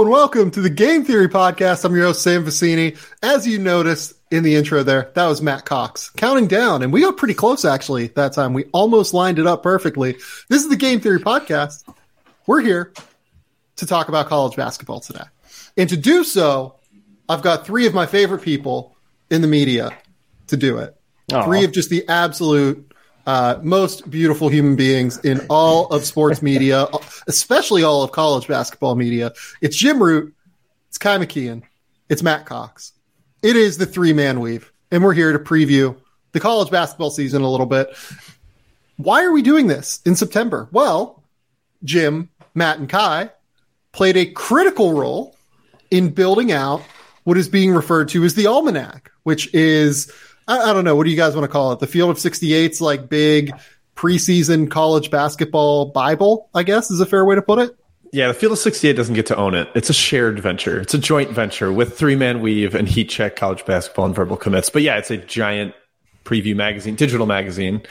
Hello and welcome to the Game Theory Podcast. I'm your host, Sam Vecenie. As you noticed in the intro there, that was Matt Cox counting down, and we got pretty close actually that time. We almost lined it up perfectly. This is the Game Theory Podcast. We're here to talk about college basketball today. And to do so, I've got three of my favorite people in the media to do it. Aw. Three of just the absolute uh, most beautiful human beings in all of sports media, especially all of college basketball media. It's Jim Root, it's Ky McKeon, it's Matt Cox. It is the three man weave, and we're here to preview the college basketball season a little bit. Why are we doing this in September? Well, Jim, Matt, and Ky played a critical role in building out what is being referred to as the almanac, which is I, I don't know what do you guys want to call it? The Field of 68's like big preseason college basketball Bible, I guess is a fair way to put it. Yeah, the Field of 68 doesn't get to own it. It's a shared venture. It's a joint venture with Three Man Weave and Heat Check College Basketball and Verbal Commits. But yeah, it's a giant preview magazine, digital magazine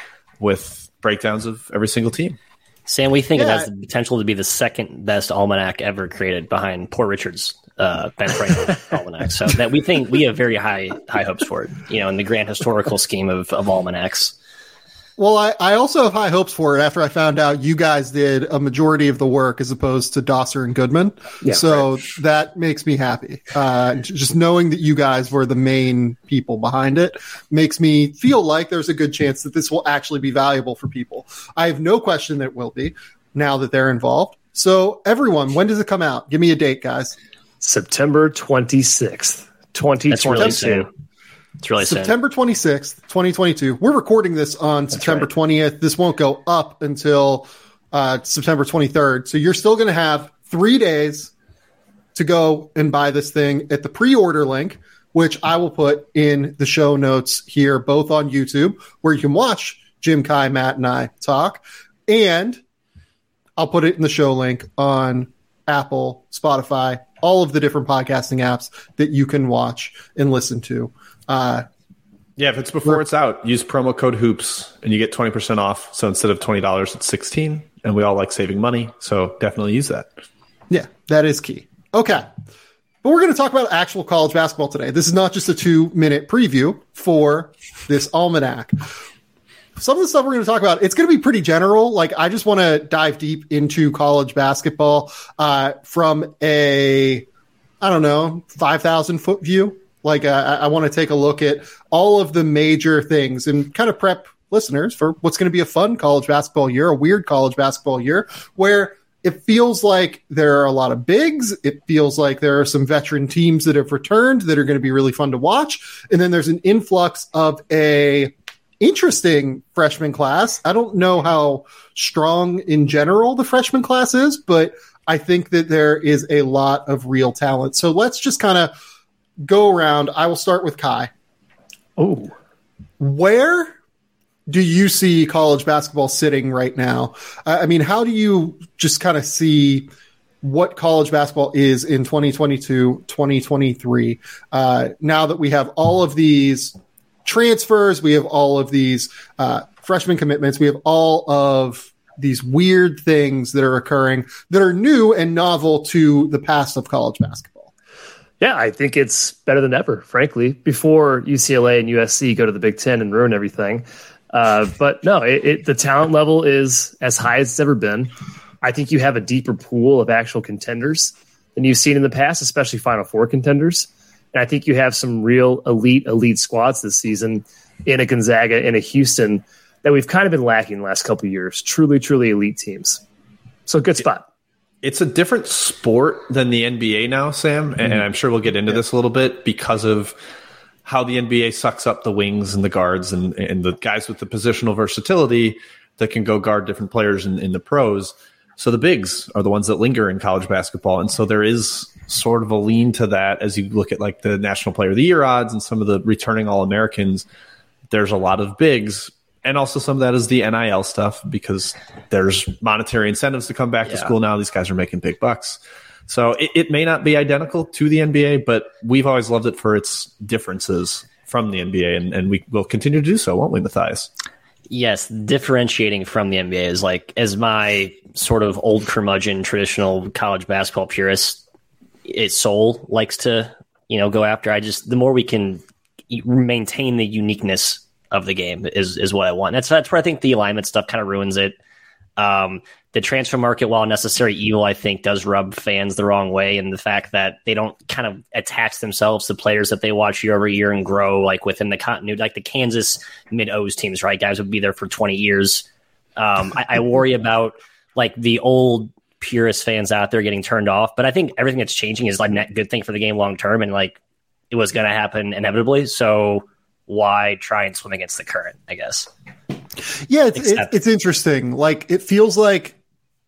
with breakdowns of every single team. Sam, we think it has the potential to be the second best almanac ever created behind Poor Richard's uh, Ben Franklin almanac. So that we think we have very high high hopes for it. You know, in the grand historical scheme of, of almanacs. Well, I, I also have high hopes for it after I found out you guys did a majority of the work as opposed to Dauster and Goodman. Yeah, so that makes me happy. Uh, just knowing that you guys were the main people behind it makes me feel like there's a good chance that this will actually be valuable for people. I have no question that it will be now that they're involved. So everyone, when does it come out? Give me a date, guys. September 26th, That's really 2022. It's really. September 26th, 2022. We're recording this on September right. 20th. This won't go up until uh, September 23rd. So you're still going to have three days to go and buy this thing at the pre order link, which I will put in the show notes here, both on YouTube, where you can watch Jim, Ky, Matt, and I talk. And I'll put it in the show link on Apple, Spotify, all of the different podcasting apps that you can watch and listen to. Uh, Yeah, if it's before it's out, use promo code hoops and you get 20% off. So instead of $20, it's 16 and we all like saving money. So definitely use that. Yeah, that is key. Okay. But we're going to talk about actual college basketball today. This is not just a two minute preview for this almanac. Some of the stuff we're going to talk about, it's going to be pretty general. Like, I just want to dive deep into college basketball uh, from a, I don't know, 5,000 foot view. Like, uh, I, I want to take a look at all of the major things and kind of prep listeners for what's going to be a fun college basketball year, a weird college basketball year, where it feels like there are a lot of bigs. It feels like there are some veteran teams that have returned that are going to be really fun to watch. And then there's an influx of a interesting freshman class. I don't know how strong in general the freshman class is, but I think that there is a lot of real talent. So let's just kind of go around. I will start with Ky. Oh, Where do you see college basketball sitting right now? I mean, how do you just kind of see what college basketball is in 2022, 2023? Uh, now that we have all of these transfers, we have all of these uh, freshman commitments, we have all of these weird things that are occurring that are new and novel to the past of college basketball. yeah, I think it's better than ever, frankly, before UCLA and USC go to the Big Ten and ruin everything. Uh, but no, it, it, the talent level is as high as it's ever been. I think you have a deeper pool of actual contenders than you've seen in the past, especially Final Four contenders. And I think you have some real elite, elite squads this season in a Gonzaga, in a Houston that we've kind of been lacking the last couple of years. Truly, truly elite teams. So good spot. It's a different sport than the NBA now, Sam, and, and I'm sure we'll get into this a little bit because of how the NBA sucks up the wings and the guards and, and the guys with the positional versatility that can go guard different players in, in the pros. So the bigs are the ones that linger in college basketball. And so there is sort of a lean to that as you look at like the National Player of the Year odds and some of the returning All Americans. There's a lot of bigs. And also some of that is the NIL stuff because there's monetary incentives to come back to school now. These guys are making big bucks. So it, it may not be identical to the NBA, but we've always loved it for its differences from the NBA, and, and we will continue to do so, won't we, Matthias? Yes, differentiating from the NBA is like as my sort of old curmudgeon traditional college basketball purist. Its soul likes to you know go after. I just the more we can maintain the uniqueness of the game is is what I want. That's that's where I think the alignment stuff kind of ruins it. Um, the transfer market, while necessary evil, I think does rub fans the wrong way, and the fact that they don't kind of attach themselves to players that they watch year over year and grow like within the continuity, like the Kansas mid O's teams, right? Guys would be there for twenty years. Um, I, I worry about like the old purist fans out there getting turned off, but I think everything that's changing is like a good thing for the game long term, and like it was going to happen inevitably. So why try and swim against the current? I guess. Yeah, it's, it, it's interesting. Like it feels like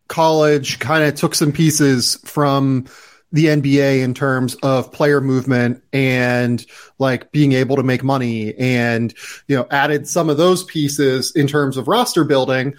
college kind of took some pieces from the NBA in terms of player movement and like being able to make money and, you know, added some of those pieces in terms of roster building.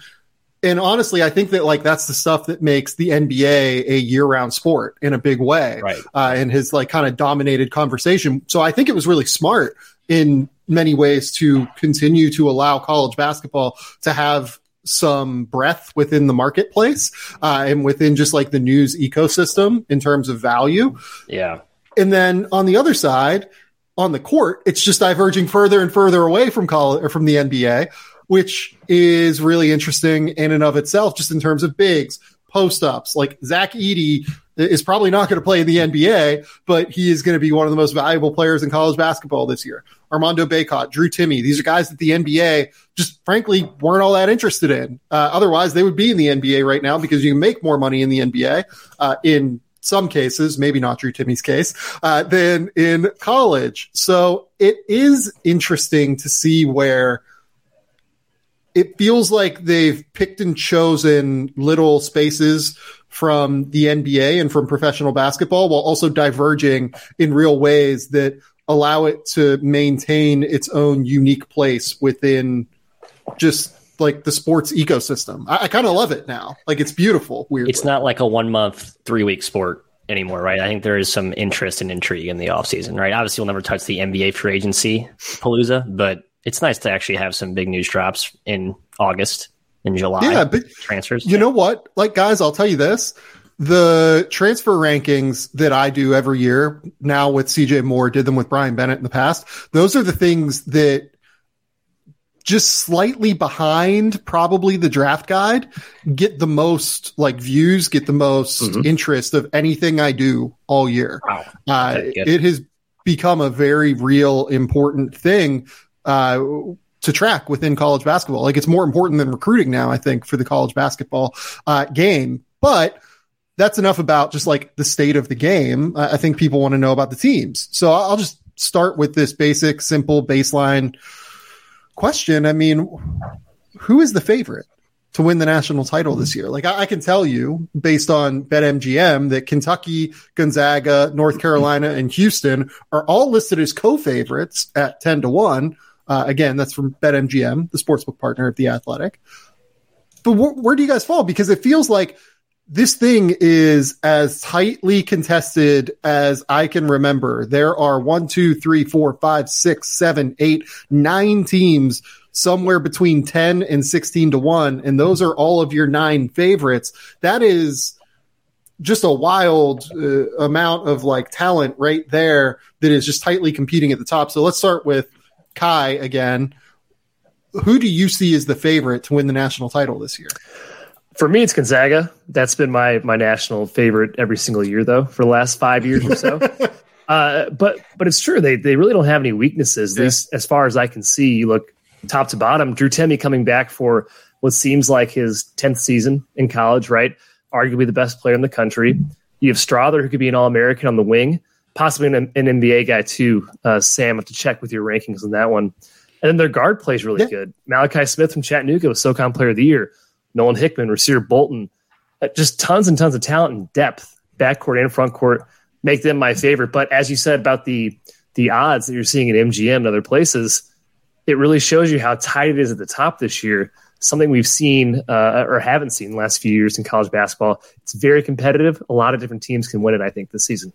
And honestly, I think that like that's the stuff that makes the NBA a year round sport in a big way. Right. Uh, and has like kind of dominated conversation. So I think it was really smart in many ways to continue to allow college basketball to have some breadth within the marketplace uh, and within just like the news ecosystem in terms of value. Yeah. And then on the other side, on the court, it's just diverging further and further away from college or from the NBA, which is really interesting in and of itself, just in terms of bigs, post ups. Like Zach Edey is probably not going to play in the NBA, but he is going to be one of the most valuable players in college basketball this year. Armando Bacot, Drew Timme, These are guys that the NBA just frankly weren't all that interested in. Uh, otherwise, they would be in the NBA right now because you can make more money in the NBA uh, in some cases, maybe not Drew Timme's case, uh, than in college. So it is interesting to see where it feels like they've picked and chosen little spaces from the NBA and from professional basketball while also diverging in real ways that allow it to maintain its own unique place within just like the sports ecosystem. I, I kind of love it now. Like it's beautiful. Weird. It's not like a one month, three week sport anymore, right? I think there is some interest and intrigue in the offseason, right? Obviously, we'll never touch the NBA free agency palooza, but it's nice to actually have some big news drops in August and July. Yeah, but transfers. You know what? Like, guys, I'll tell you this the transfer rankings that I do every year now with CJ Moore, did them with Brian Bennett in the past. Those are the things that just slightly behind probably the draft guide get the most like views, get the most mm-hmm. interest of anything I do all year. Wow. Uh, it has become a very real important thing. Uh, to track within college basketball. Like it's more important than recruiting now, I think, for the college basketball uh, game. But that's enough about just like the state of the game. I think people want to know about the teams. So I'll just start with this basic, simple baseline question. I mean, who is the favorite to win the national title this year? Like I, I can tell you based on BetMGM that Kentucky, Gonzaga, North Carolina, and Houston are all listed as co-favorites at 10 to 1. Uh, again, that's from BetMGM, the sportsbook partner of the Athletic. But wh- where do you guys fall? Because it feels like – this thing is as tightly contested as I can remember. There are one, two, three, four, five, six, seven, eight, nine teams somewhere between 10 and 16 to 1. And those are all of your nine favorites. That is just a wild uh, amount of like talent right there that is just tightly competing at the top. So let's start with Ky again. Who do you see as the favorite to win the national title this year? For me, it's Gonzaga. That's been my my national favorite every single year, though, for the last five years or so. uh, but but it's true they they really don't have any weaknesses. Yeah. least as far as I can see, you look top to bottom. Drew Timme coming back for what seems like his tenth season in college, right? Arguably the best player in the country. You have Strawther, who could be an All American on the wing, possibly an, an NBA guy too. Uh, Sam, I have to check with your rankings on that one. And then their guard plays really yeah. good. Malachi Smith from Chattanooga was SoCon Player of the Year. Nolan Hickman, Rasir Bolton, uh, just tons and tons of talent and depth, backcourt and front court, make them my favorite. But as you said about the the odds that you're seeing at MGM and other places, it really shows you how tight it is at the top this year. Something we've seen uh, or haven't seen the last few years in college basketball. It's very competitive. A lot of different teams can win it. I think this season.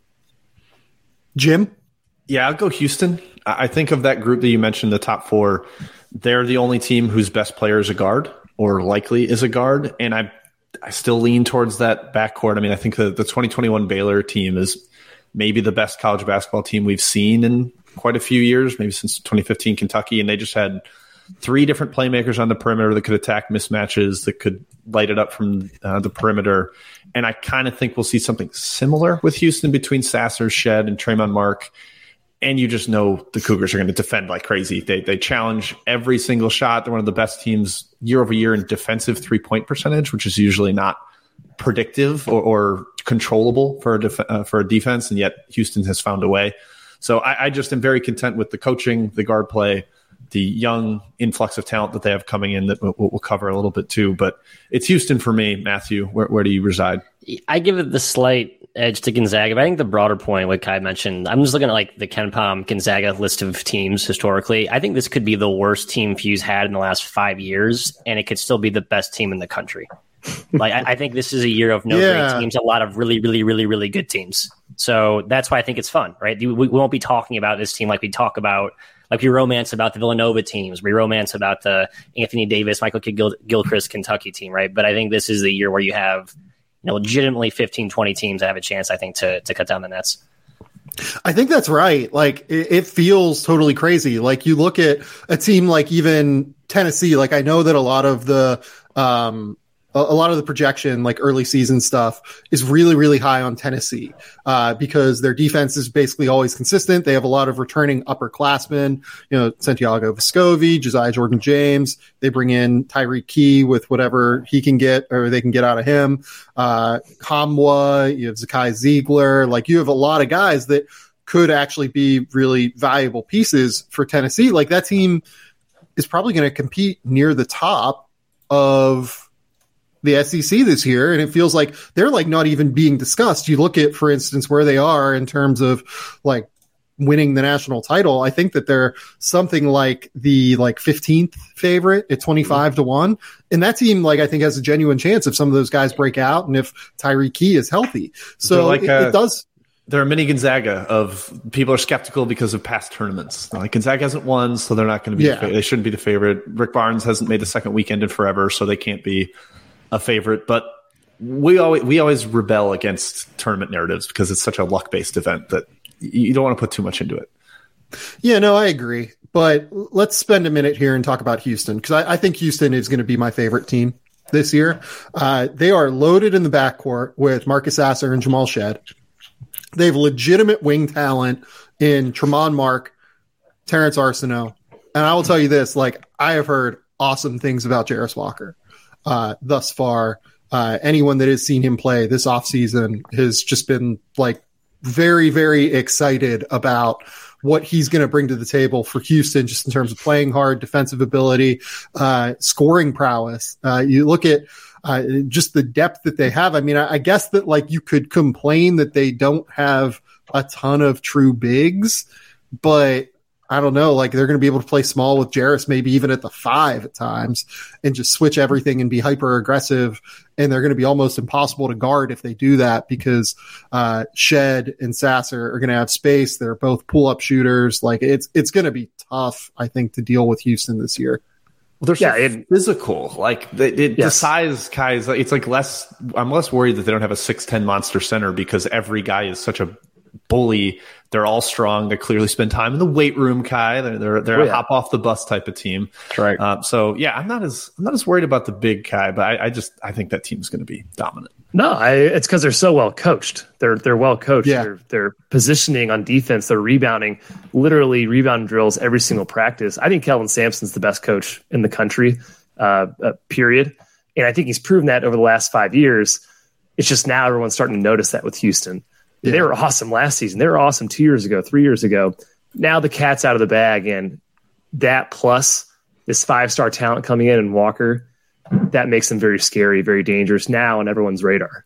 Jim, yeah, I'll go Houston. I think of that group that you mentioned, the top four. They're the only team whose best player is a guard or likely is a guard. And I I still lean towards that backcourt. I mean, I think the, the 2021 Baylor team is maybe the best college basketball team we've seen in quite a few years, maybe since 2015 Kentucky, and they just had three different playmakers on the perimeter that could attack mismatches, that could light it up from uh, the perimeter. And I kind of think we'll see something similar with Houston between Sasser, Shead, and Tramon Mark. And you just know the Cougars are going to defend like crazy. They they challenge every single shot. They're one of the best teams year over year in defensive three point percentage, which is usually not predictive or, or controllable for a def- uh, for a defense. And yet Houston has found a way. So I, I just am very content with the coaching, the guard play, the young influx of talent that they have coming in that we'll, we'll, cover a little bit too. But it's Houston for me, Matthew. Where, where do you reside? I give it the slight edge to Gonzaga. But I think the broader point, what Ky mentioned, I'm just looking at like the KenPom Gonzaga list of teams historically. I think this could be the worst team Few's had in the last five years, and it could still be the best team in the country. like I, I, think this is a year of no yeah. great teams, a lot of really, really, really, really good teams. So that's why I think it's fun, right? We, we won't be talking about this team like we talk about like we romance about the Villanova teams, we romance about the Anthony Davis, Michael Gil- Gilchrist Kentucky team, right? But I think this is the year where you have you know legitimately 15, 20 teams that have a chance, I think, to to cut down the nets. I think that's right. Like it, it, feels totally crazy. Like you look at a team like even Tennessee. Like I know that a lot of the um, a, lot of the projection, like early season stuff, is really, really high on Tennessee uh, because their defense is basically always consistent. They have a lot of returning upperclassmen, you know, Santiago Vescovi, Josiah Jordan James. They bring in Tyreke Key with whatever he can get or they can get out of him. Uh, Nkamhoua, you have Zakai Zeigler. Like you have a lot of guys that could actually be really valuable pieces for Tennessee. Like that team is probably going to compete near the top of the SEC this year, and it feels like they're like not even being discussed. You look at, for instance, where they are in terms of like winning the national title. I think that they're something like the like 15th favorite at 25 to 1. And that team, like, I think has a genuine chance if some of those guys break out and if Tyreke Key is healthy. So like it, a, it does. They're a mini Gonzaga of people are skeptical because of past tournaments. Like Gonzaga hasn't won, so they're not going to be. Yeah. The, they shouldn't be the favorite. Rick Barnes hasn't made the second weekend in forever, so they can't be a favorite, but we always we always rebel against tournament narratives because it's such a luck based event that you don't want to put too much into it. Yeah, no, I agree. But let's spend a minute here and talk about Houston because I, I, think Houston is going to be my favorite team this year. Uh, they are loaded in the backcourt with Marcus Sasser and Jamal Shead. They have legitimate wing talent in Tramon Mark, Terrance Arceneaux. And I will tell you this, like I have heard awesome things about Jarace Walker uh, thus far. Uh, anyone that has seen him play this offseason has just been like very, very excited about what he's going to bring to the table for Houston, just in terms of playing hard, defensive ability, uh, scoring prowess. Uh, you look at uh, just the depth that they have. I mean, I, I, guess that like you could complain that they don't have a ton of true bigs, but I don't know, like they're going to be able to play small with Jarace, maybe even at the five at times, and just switch everything and be hyper aggressive. And they're going to be almost impossible to guard if they do that because uh, Shead and Sasser are going to have space. They're both pull up shooters. Like it's it's going to be tough, I think, to deal with Houston this year. Well, they're so yeah, it, physical. Like the, it, yes. the size, guys. It's like less. I'm less worried that they don't have a six ten monster center because every guy is such a bully. They're all strong. They clearly spend time in the weight room, Ky. They're they're, they're oh, yeah. a hop off the bus type of team. That's right. Uh, so yeah, I'm not as I'm not as worried about the big Ky, but I, I just I think that team's going to be dominant. No, I, it's because they're so well coached. They're they're well coached. Yeah. They're, they're positioning on defense. They're rebounding, literally rebound drills every single practice. I think Kelvin Sampson's the best coach in the country. Uh, uh, period. And I think he's proven that over the last five years. It's just now everyone's starting to notice that with Houston. Yeah. They were awesome last season. They were awesome two years ago, three years ago. Now the cat's out of the bag, and that plus this five star talent coming in and Walker, that makes them very scary, very dangerous now on everyone's radar.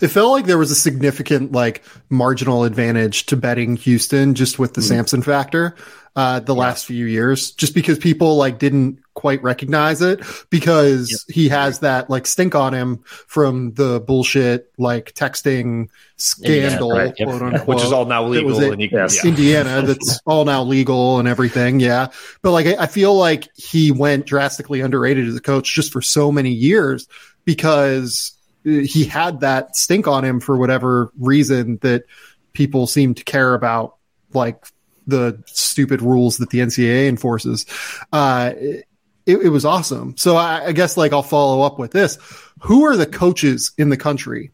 It felt like there was a significant like marginal advantage to betting Houston just with the mm. Sampson factor uh, the yeah. last few years, just because people like didn't quite recognize it because yep. he has that like stink on him from the bullshit like texting scandal, yeah, right. yep. unquote, which is all now legal in yes. Indiana. That's all now legal and everything. Yeah, but like I, I feel like he went drastically underrated as a coach just for so many years because he had that stink on him for whatever reason that people seem to care about like the stupid rules that the NCAA enforces. Uh, it, it was awesome. So I, I guess like I'll follow up with this. Who are the coaches in the country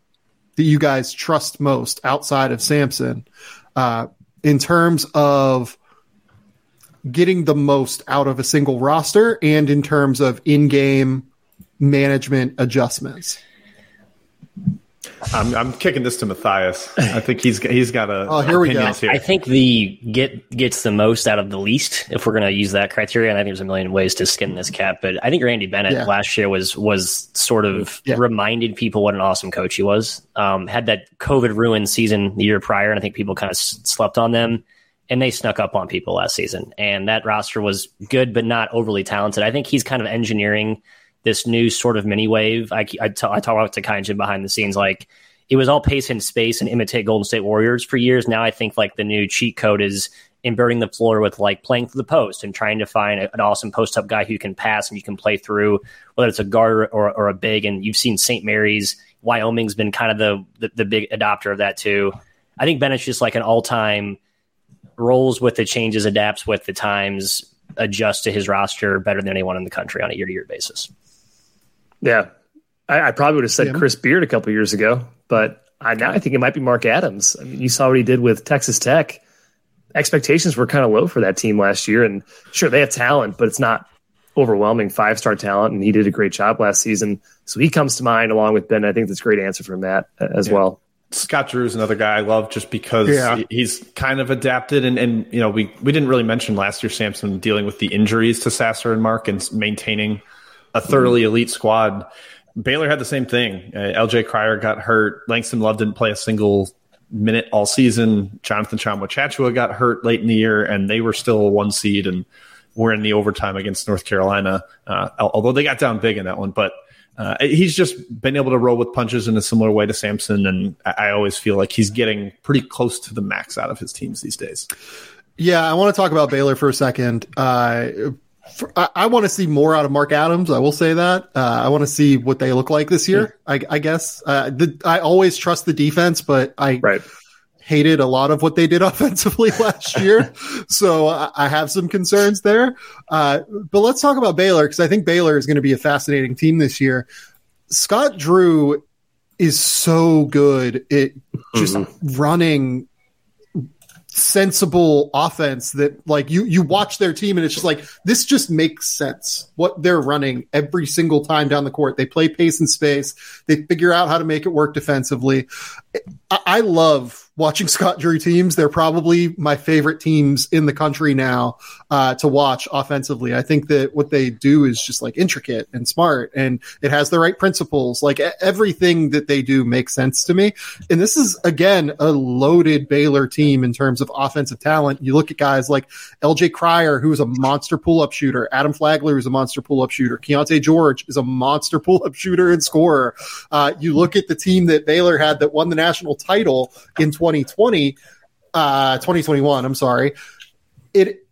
that you guys trust most outside of Sampson uh, in terms of getting the most out of a single roster and in terms of in-game management adjustments? I'm, I'm kicking this to Matthias. I think he's he's got a. Oh, here we go. Here. I think the get gets the most out of the least if we're going to use that criteria. And I think there's a million ways to skin this cat, but I think Randy Bennett Yeah. last year was was sort of Yeah. reminded people what an awesome coach he was. Um, had that COVID ruined season the year prior, and I think people kind of s- slept on them. And they snuck up on people last season, and that roster was good, but not overly talented. I think he's kind of engineering this new sort of mini wave. I, I, t- I talk about to Kaijin behind the scenes, like it was all pace and space and imitate Golden State Warriors for years. Now I think like the new cheat code is inverting the floor with like playing through the post and trying to find a- an awesome post up guy who can pass and you can play through, whether it's a guard or, or a big. And you've seen St. Mary's, Wyoming's been kind of the, the, the big adopter of that too. I think Bennett's just like an all time rolls with the changes, adapts with the times, adjusts to his roster better than anyone in the country on a year to year basis. Yeah, I, I probably would have said Yeah. Chris Beard a couple years ago, but I, now I think it might be Mark Adams. I mean, you saw what he did with Texas Tech. Expectations were kind of low for that team last year, and sure they have talent, but it's not overwhelming five star talent. And he did a great job last season, so he comes to mind along with Ben. I think that's a great answer from Matt uh, as well. Scott Drew is another guy I love just because Yeah. he's kind of adapted and, and you know we we didn't really mention last year Sampson dealing with the injuries to Sasser and Mark and maintaining a thoroughly elite squad. Baylor had the same thing. Uh, LJ Cryer got hurt. Langston Love didn't play a single minute all season. Jonathan Tchamwa Tchatchoua got hurt late in the year, and they were still a one seed and were in the overtime against North Carolina. Uh, although they got down big in that one, but uh, he's just been able to roll with punches in a similar way to Sampson, and I, always feel like he's getting pretty close to the max out of his teams these days. Yeah, I want to talk about Baylor for a second. Uh, for, I, I want to see more out of Mark Adams. I will say that. Uh, I want to see what they look like this year. I, I guess. Uh, the, I always trust the defense, but I Right. Hated a lot of what they did offensively last year. so I, I have some concerns there. Uh, but let's talk about Baylor because I think Baylor is going to be a fascinating team this year. Scott Drew is so good at just running sensible offense that like you you watch their team and it's just like this just makes sense what they're running every single time down the court they play pace and space they figure out how to make it work defensively i, I love watching scott drew teams they're probably my favorite teams in the country now uh, to watch offensively. I think that what they do is just like intricate and smart and it has the right principles. Like everything that they do makes sense to me. And this is again a loaded Baylor team in terms of offensive talent. You look at guys like LJ Cryer, who is a monster pull-up shooter, Adam Flagler is a monster pull-up shooter, Keyonte George is a monster pull-up shooter and scorer. Uh, you look at the team that Baylor had that won the national title in 2020, uh, 2021. I'm sorry. It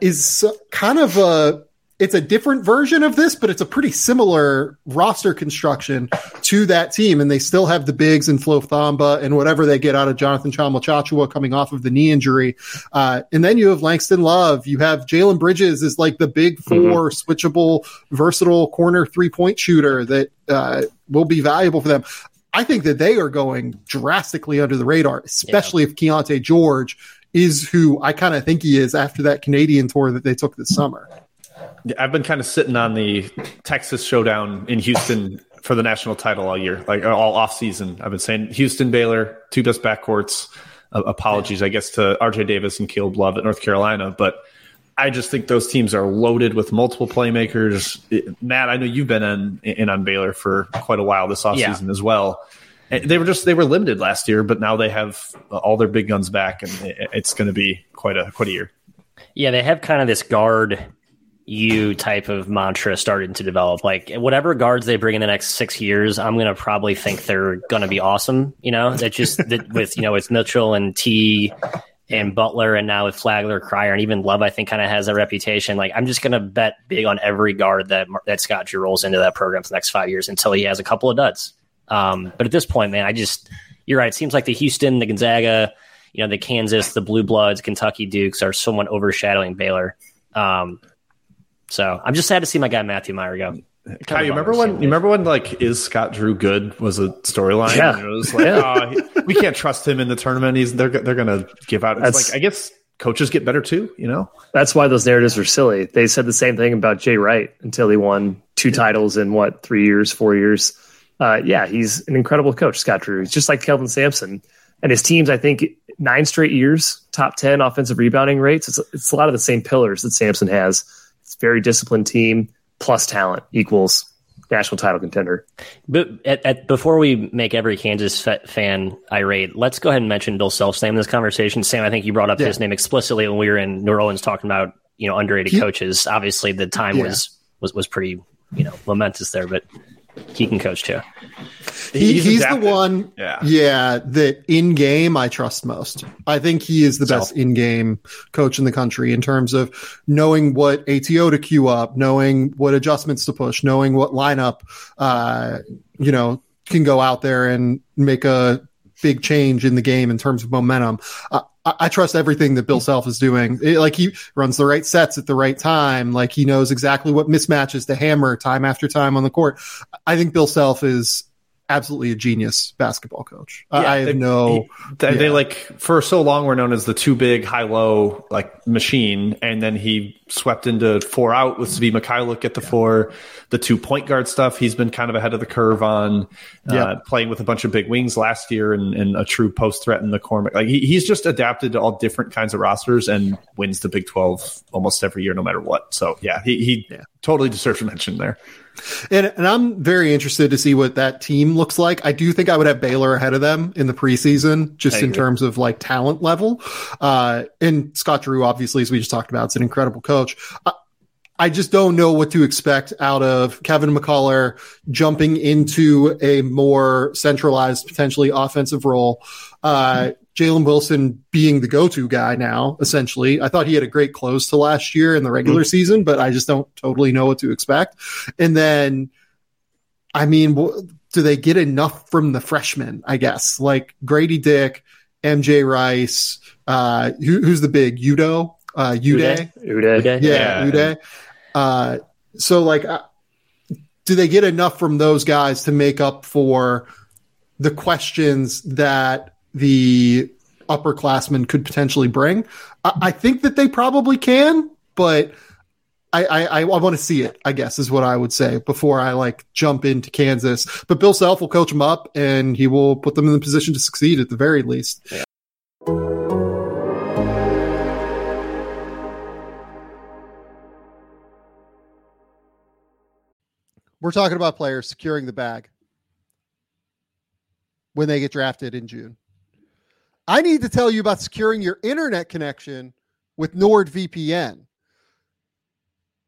is kind of a it's a different version of this, but it's a pretty similar roster construction to that team. And they still have the bigs and Flo Thamba and whatever they get out of Jonathan Tchamwa Tchatchoua coming off of the knee injury. Uh, and then you have Langston Love. You have Jalen Bridges is like the big 4 switchable, versatile corner three point shooter that uh, will be valuable for them. I think that they are going drastically under the radar, especially if Keyonte George is who I kind of think he is after that Canadian tour that they took this summer. Yeah, I've been kind of sitting on the Texas showdown in Houston for the national title all year, like all off season. I've been saying Houston, Baylor, two best backcourts. Uh, apologies, I guess, to RJ Davis and Caleb Love at North Carolina, but I just think those teams are loaded with multiple playmakers. It- Matt, I know you've been in, in on Baylor for quite a while this offseason as well. And They were just they were limited last year, but now they have uh, all their big guns back, and it- it's going to be quite a quite a year. Yeah, they have kind of this guard you type of mantra starting to develop. Like whatever guards they bring in the next six years, I'm gonna probably think they're gonna be awesome. You know, that just that with you know with Mitchell and T and Butler, and now with Flagler, Cryer, and even Love, I think kind of has a reputation. Like I'm just gonna bet big on every guard that that Scott Drew rolls into that program for the next five years until he has a couple of duds. Um, but at this point, man, I just you're right. It seems like the Houston, the Gonzaga, you know the Kansas, the Blue Bloods, Kentucky Dukes are somewhat overshadowing Baylor. Um, so I'm just sad to see my guy Matthew Mayer go. Ky, you remember when? You remember when like is Scott Drew good was a storyline? Yeah. It was like, Yeah. oh, we can't trust him in the tournament. He's they're they're gonna give out. It's That's- like I guess coaches get better too. You know, That's why those narratives are silly. They said the same thing about Jay Wright until he won two titles in what three years, four years. Uh, yeah, he's an incredible coach, Scott Drew. He's just like Kelvin Sampson and his teams. I think nine straight years, top ten offensive rebounding rates. It's it's a lot of the same pillars that Sampson has. It's a very disciplined team plus talent equals national title contender. But at, at, before we make every Kansas fa- fan irate, let's go ahead and mention Bill Self's name in this conversation. Sam, I think you brought up Yeah. his name explicitly when we were in New Orleans talking about you know underrated He- coaches. Obviously, the time Yeah. was was was pretty you know momentous there, but he can coach too. He, he's, the one, Yeah. yeah, that in game I trust most. I think he is the So- best in game coach in the country in terms of knowing what ATO to queue up, knowing what adjustments to push, knowing what lineup, uh, you know, can go out there and make a big change in the game in terms of momentum. Uh, I, trust everything that Bill Self is doing. It- like he runs the right sets at the right time. Like he knows exactly what mismatches to hammer time after time on the court. I think Bill Self is absolutely a genius basketball coach. I- I have they- no. They, they Yeah. like for so long were known as the two big, high low like machine, and then he swept into four out with Svi Mikhailuk at the four. The two point guard stuff he's been kind of ahead of the curve on, uh, Yeah. playing with a bunch of big wings last year and, and a true post threat in the corner. Like he, he's just adapted to all different kinds of rosters and wins the Big Twelve almost every year, no matter what. So yeah, he he totally deserves a mention there. And, and I'm very interested to see what that team looks like. I do think I would have Baylor ahead of them in the preseason, just in terms of like talent level. Uh, and Scott Drew, obviously, as we just talked about, is an incredible coach. I, I just don't know what to expect out of Kevin McCullar jumping into a more centralized, potentially offensive role. Uh, Jalen Wilson being the go-to guy now, essentially. I thought he had a great close to last year in the regular season, but I just don't totally know what to expect. And then, I mean, do they get enough from the freshmen? I guess like Grady Dick, MJ Rice, uh, who, who's the big Udo, uh, Uday? Uday. Uday? Yeah, Yeah. Uday. Uh, so like, uh, do they get enough from those guys to make up for the questions that the upperclassmen could potentially bring? I, I think that they probably can, but I, I, I want to see it, I guess is what I would say before I like jump into Kansas. But Bill Self will coach them up and he will put them in the position to succeed at the very least. We're talking about players securing the bag when they get drafted in June. I need to tell you about securing your internet connection with NordVPN.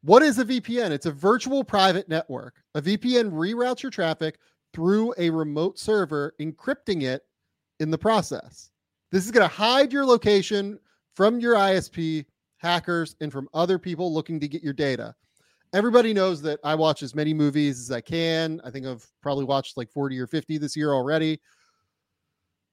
What is a VPN? It's a virtual private network. A VPN reroutes your traffic through a remote server, encrypting it in the process. This is going to hide your location from your ISP, hackers, and from other people looking to get your data. Everybody knows that I watch as many movies as I can. I think I've probably watched like 40 or 50 this year already.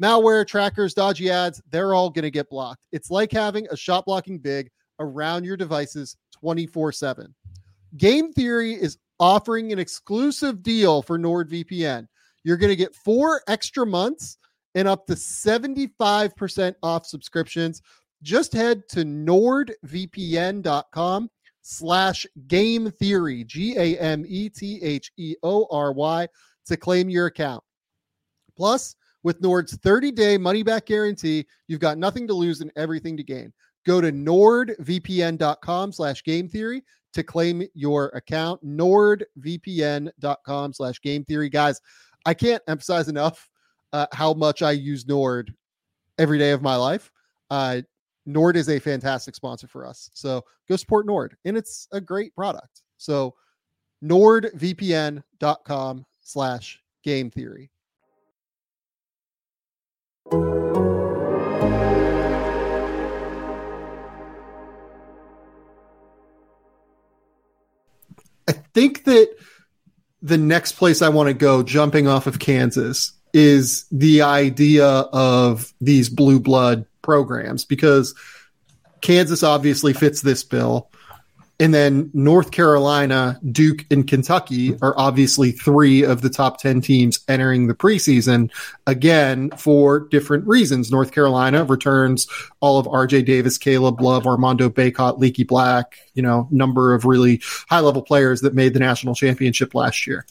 Malware, trackers, dodgy ads, they're all going to get blocked. It's like having a shot blocking big around your devices 24 7. Game Theory is offering an exclusive deal for NordVPN. You're going to get four extra months and up to 75% off subscriptions just head to nordvpn.com slash game theory, G A M E T H E O R Y, to claim your account. Plus, with Nord's 30 day money back guarantee, you've got nothing to lose and everything to gain. Go to nordvpn.com slash game theory to claim your account. Nordvpn.com slash game theory. Guys, I can't emphasize enough uh, how much I use Nord every day of my life. Uh, Nord is a fantastic sponsor for us. So go support Nord, and it's a great product. So nordvpn.com slash game theory. I think that the next place I want to go, jumping off of Kansas, is the idea of these blue blood programs because Kansas obviously fits this bill. And then North Carolina, Duke, and Kentucky are obviously three of the top 10 teams entering the preseason, again, for different reasons. North Carolina returns all of RJ Davis, Caleb Love, Armando Bacot, Leaky Black, you know, number of really high level players that made the national championship last year.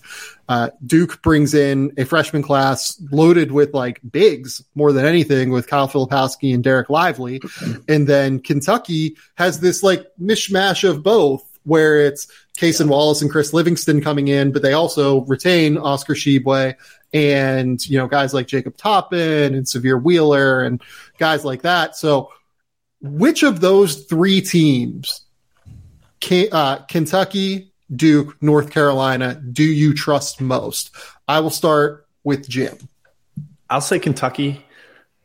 Uh, Duke brings in a freshman class loaded with like bigs more than anything with Kyle Filipowski and Dereck Lively. And then Kentucky has this like mishmash of both where it's Cason yeah. Wallace and Chris Livingston coming in, but they also retain Oscar Tshiebwe and, you know, guys like Jacob Toppin and Sahvir Wheeler and guys like that. So which of those three teams, K- uh, Kentucky, Duke, North Carolina, do you trust most? I will start with Jim. I'll say Kentucky.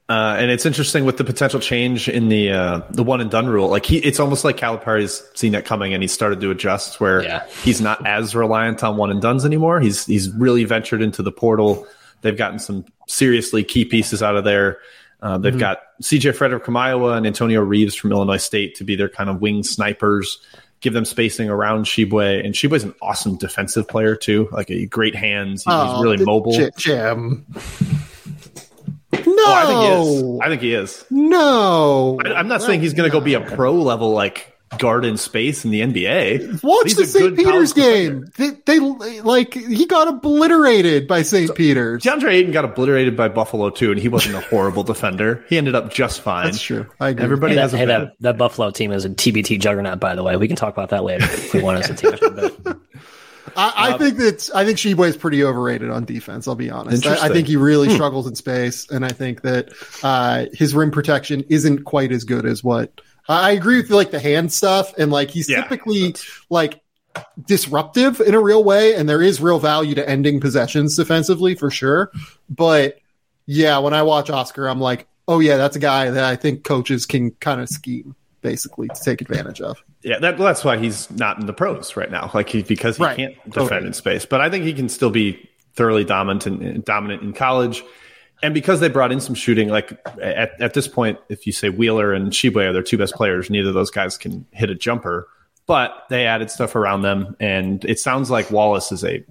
Uh, and it's interesting with the potential change in the uh, the one and done rule. Like he, it's almost like Calipari's seen it coming and he started to adjust where yeah. he's not as reliant on one and duns anymore. He's he's really ventured into the portal. They've gotten some seriously key pieces out of there. Uh, they've mm-hmm. got CJ Fredrick from Iowa and Antonio Reeves from Illinois State to be their kind of wing snipers give them spacing around Tshiebwe. And Tshiebwe's an awesome defensive player too, like a great hands. He's, oh, he's really mobile. Jim. No, oh, I think he is. I think he is. No, I, am not saying he's going to go be a pro level like garden space in the NBA. Watch He's the St. Peter's game. They, they, like he got obliterated by St. So, Peter's. DeAndre Ayton got obliterated by Buffalo too, and he wasn't a horrible defender. He ended up just fine. That's true. I agree. Everybody hey, has that, hey, that, that, Buffalo team is a TBT juggernaut. By the way, we can talk about that later if we want us to take a bit. I, I um, think that I think Tshiebwe is pretty overrated on defense. I'll be honest. I, I, think he really hmm. struggles in space, and I think that uh, his rim protection isn't quite as good as what I agree with like the hand stuff, and like he's yeah, typically like disruptive in a real way, and there is real value to ending possessions defensively for sure. But yeah, when I watch Oscar, I'm like, oh yeah, that's a guy that I think coaches can kind of scheme basically to take advantage of. Yeah, that, that's why he's not in the pros right now, like he, because he right. can't defend totally. in space. But I think he can still be thoroughly dominant and dominant in college and because they brought in some shooting, like at, at this point, if you say Wheeler and Tshiebwe are their two best players, neither of those guys can hit a jumper. But they added stuff around them, and it sounds like Wallace is a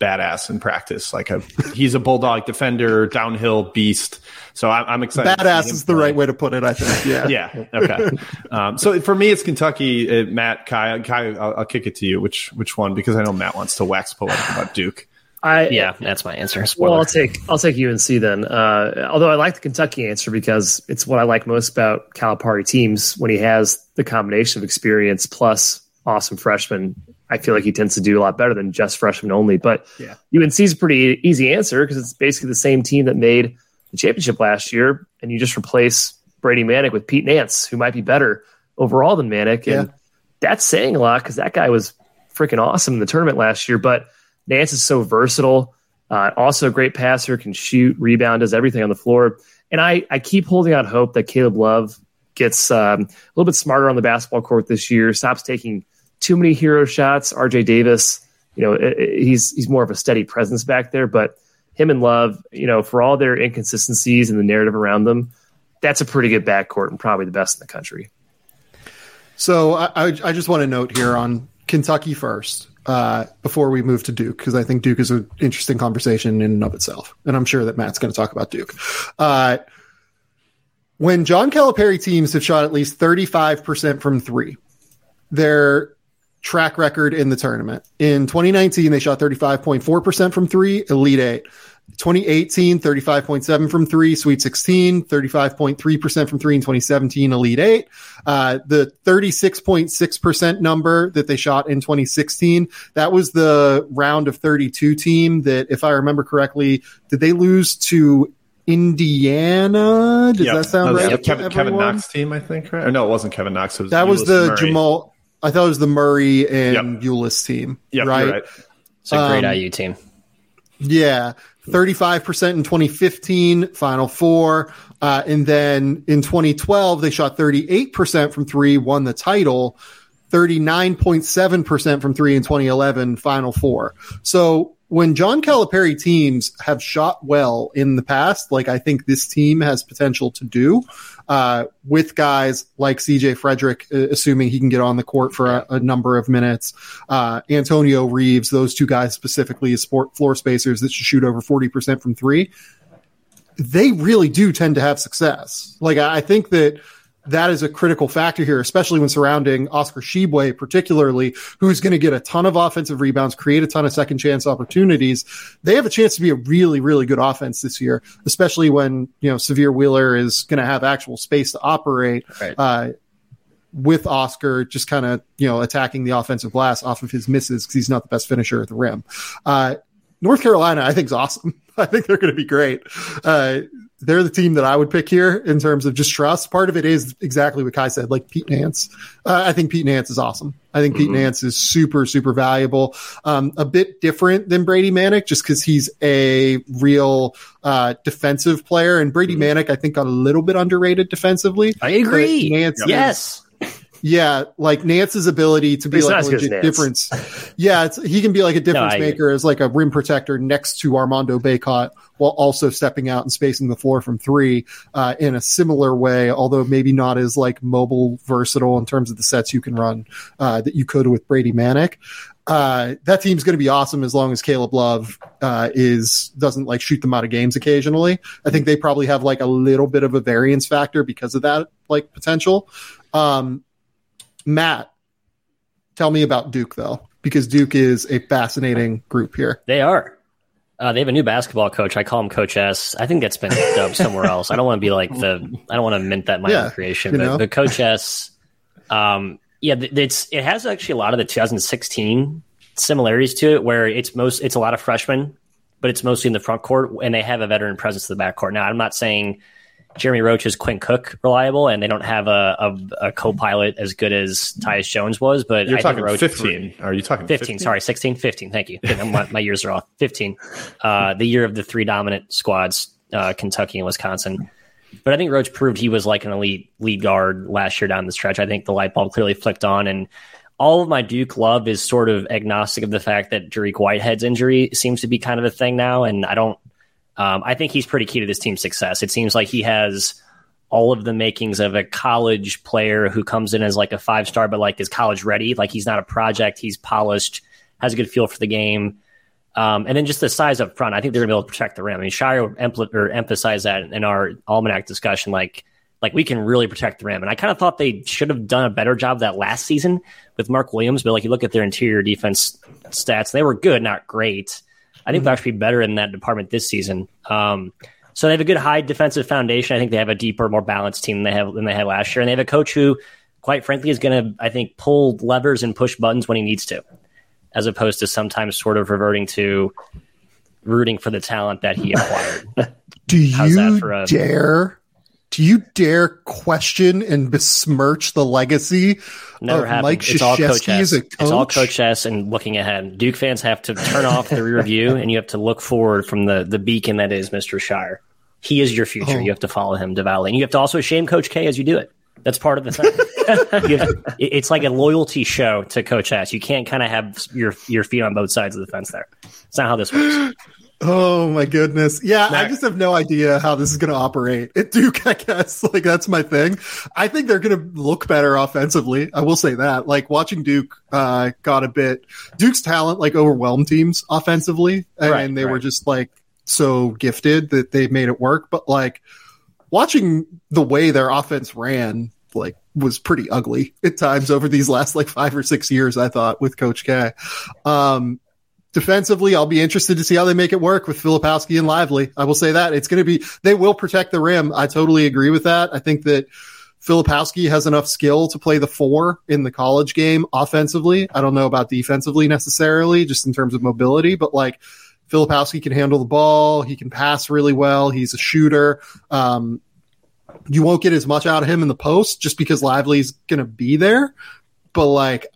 badass in practice. Like a, he's a bulldog defender, downhill beast. So I'm, I'm excited. Badass is the right way to put it. I think. Yeah. yeah. Okay. Um, so for me, it's Kentucky. Uh, Matt, Ky, Ky, I'll, I'll, kick it to you. Which which one? Because I know Matt wants to wax poetic about Duke. I yeah, that's my answer. Spoiler. Well, I'll take I'll take UNC then. Uh, although I like the Kentucky answer because it's what I like most about Calipari teams when he has the combination of experience plus awesome freshmen. I feel like he tends to do a lot better than just freshmen only. But yeah. UNC is a pretty easy answer because it's basically the same team that made the championship last year, and you just replace Brady Manek with Pete Nance, who might be better overall than Manek, and that's saying a lot because that guy was freaking awesome in the tournament last year, but Nance is so versatile. Uh, also a great passer, can shoot, rebound, does everything on the floor. And I, I keep holding out hope that Caleb Love gets um, a little bit smarter on the basketball court this year, stops taking too many hero shots. RJ Davis, you know, it, it, he's he's more of a steady presence back there, but him and Love, you know, for all their inconsistencies and the narrative around them, that's a pretty good backcourt and probably the best in the country. So I, I just want to note here on Kentucky first uh, before we move to Duke because I think Duke is an interesting conversation in and of itself, and I'm sure that Matt's going to talk about Duke. Uh, when John Calipari teams have shot at least 35% from three, their track record in the tournament. In 2019, they shot 35.4% from three, Elite Eight. 2018, 35.7 from three, Sweet 16, 35.3% from three in 2017, Elite Eight. Uh, the 36.6% number that they shot in 2016, that was the round of 32 team that, if I remember correctly, did they lose to Indiana? Does Yep. that sound was right? the Kevin, Kevin? Knox team, I think, right? Or no, it wasn't Kevin Knox. It was That was Ulis the Murray. Jamal. I thought it was the Murray and Yep. Ulis team. Yep, right? right. It's a great Um, IU team. Yeah, 35% in 2015, Final Four. Uh, and then in 2012, they shot 38% from three, won the title, 39.7% from three in 2011, Final Four. So when John Calipari teams have shot well in the past, like I think this team has potential to do, uh, with guys like CJ Fredrick, uh, assuming he can get on the court for a, a number of minutes, uh, Antonio Reeves, those two guys specifically as sport floor spacers that should shoot over 40% from three. They really do tend to have success. Like I I think that that is a critical factor here, especially when surrounding Oscar Tshiebwe, particularly, who's going to get a ton of offensive rebounds, create a ton of second chance opportunities. They have a chance to be a really, really good offense this year, especially when, you know, Sahvir Wheeler is going to have actual space to operate. Right. Uh, with Oscar just kind of, you know, attacking the offensive glass off of his misses because he's not the best finisher at the rim. Uh, North Carolina, I think is awesome. I think they're going to be great. Uh, they're the team that I would pick here in terms of just trust. Part of it is exactly what Ky said, like Pete Nance. Uh, I think Pete Nance is awesome. I think Pete Nance is super, super valuable. Um, a bit different than Brady Manek just because he's a real uh, defensive player. And Brady Manek, I think, got a little bit underrated defensively. I agree. Nance is- yes. Yeah, like Nance's ability to be like a legit difference. Yeah, it's, he can be like a difference I- maker as like a rim protector next to Armando Bacot while also stepping out and spacing the floor from three uh, in a similar way, although maybe not as like mobile versatile in terms of the sets you can run uh, that you could with Brady Manek. Uh, that team's going to be awesome as long as Caleb Love uh, is doesn't like shoot them out of games occasionally. I think they probably have like a little bit of a variance factor because of that like potential. Um, Matt, tell me about Duke though, because Duke is a fascinating group here. They are. Uh, they have a new basketball coach. I call him Coach S. I think that's been dubbed somewhere else. I don't want to be like the. I don't want to mint that my Yeah, own creation. But, know. but Coach S, um, yeah, it's it has actually a lot of the 2016 similarities to it, where it's most it's a lot of freshmen, but it's mostly in the front court, and they have a veteran presence in the back court. Now, I'm not saying Jeremy Roach is Quinn Cook reliable, and they don't have a, a, a co-pilot as good as Tyus Jones was, but You're I talking think Roach 15. Are you talking 15, sorry, 16, 15. Thank you. my, my years are off. 15. Uh, the year of the three dominant squads, uh, Kentucky and Wisconsin. But I think Roach proved he was like an elite lead guard last year down the stretch. I think the light bulb clearly flicked on. And all of my Duke love is sort of agnostic of the fact that Dariq Whitehead's injury seems to be kind of a thing now. And I don't, um, I think he's pretty key to this team's success. It seems like he has all of the makings of a college player who comes in as like a five star, but like is college ready. Like he's not a project. He's polished, has a good feel for the game. Um, and then just the size up front, I think they're gonna be able to protect the rim. I mean, Scheyer empl- or emphasized that in our almanac discussion, like like we can really protect the rim. And I kind of thought they should have done a better job that last season with Mark Williams. But like you look at their interior defense stats, they were good, not great. I think they'll actually be better in that department this season. Um, so they have a good high defensive foundation. I think they have a deeper, more balanced team than they have than they had last year, and they have a coach who, quite frankly, is going to I think pull levers and push buttons when he needs to, as opposed to sometimes sort of reverting to rooting for the talent that he acquired. Do How's that you for a- dare? Do you dare question and besmirch the legacy Never of happened. Mike it's all Coach as a It's all coach? Coach S. And looking ahead, Duke fans have to turn off the rear view and you have to look forward from the the beacon that is Mr. Scheyer. He is your future. Oh. You have to follow him devoutly, and you have to also shame Coach K as you do it. That's part of the thing. Have- it's like a loyalty show to Coach S. You can't kind of have your your feet on both sides of the fence there. It's not how this works. Oh my goodness. Yeah, I just have no idea how this is going to operate. At Duke, I guess, like that's my thing. I think they're going to look better offensively. I will say that. Like watching Duke uh got a bit Duke's talent like overwhelmed teams offensively and Right, they were just like so gifted that they made it work, but like watching the way their offense ran, like was pretty ugly at times over these last like five or six years. I thought with Coach K. Um, defensively, I'll be interested to see how they make it work with Filipowski and Lively. I will say that it's going to be they will protect the rim. I totally agree with that. I think that Filipowski has enough skill to play the four in the college game offensively. I don't know about defensively necessarily, just in terms of mobility, but like Filipowski can handle the ball. He can pass really well. He's a shooter. Um, you won't get as much out of him in the post just because Lively's going to be there. But like,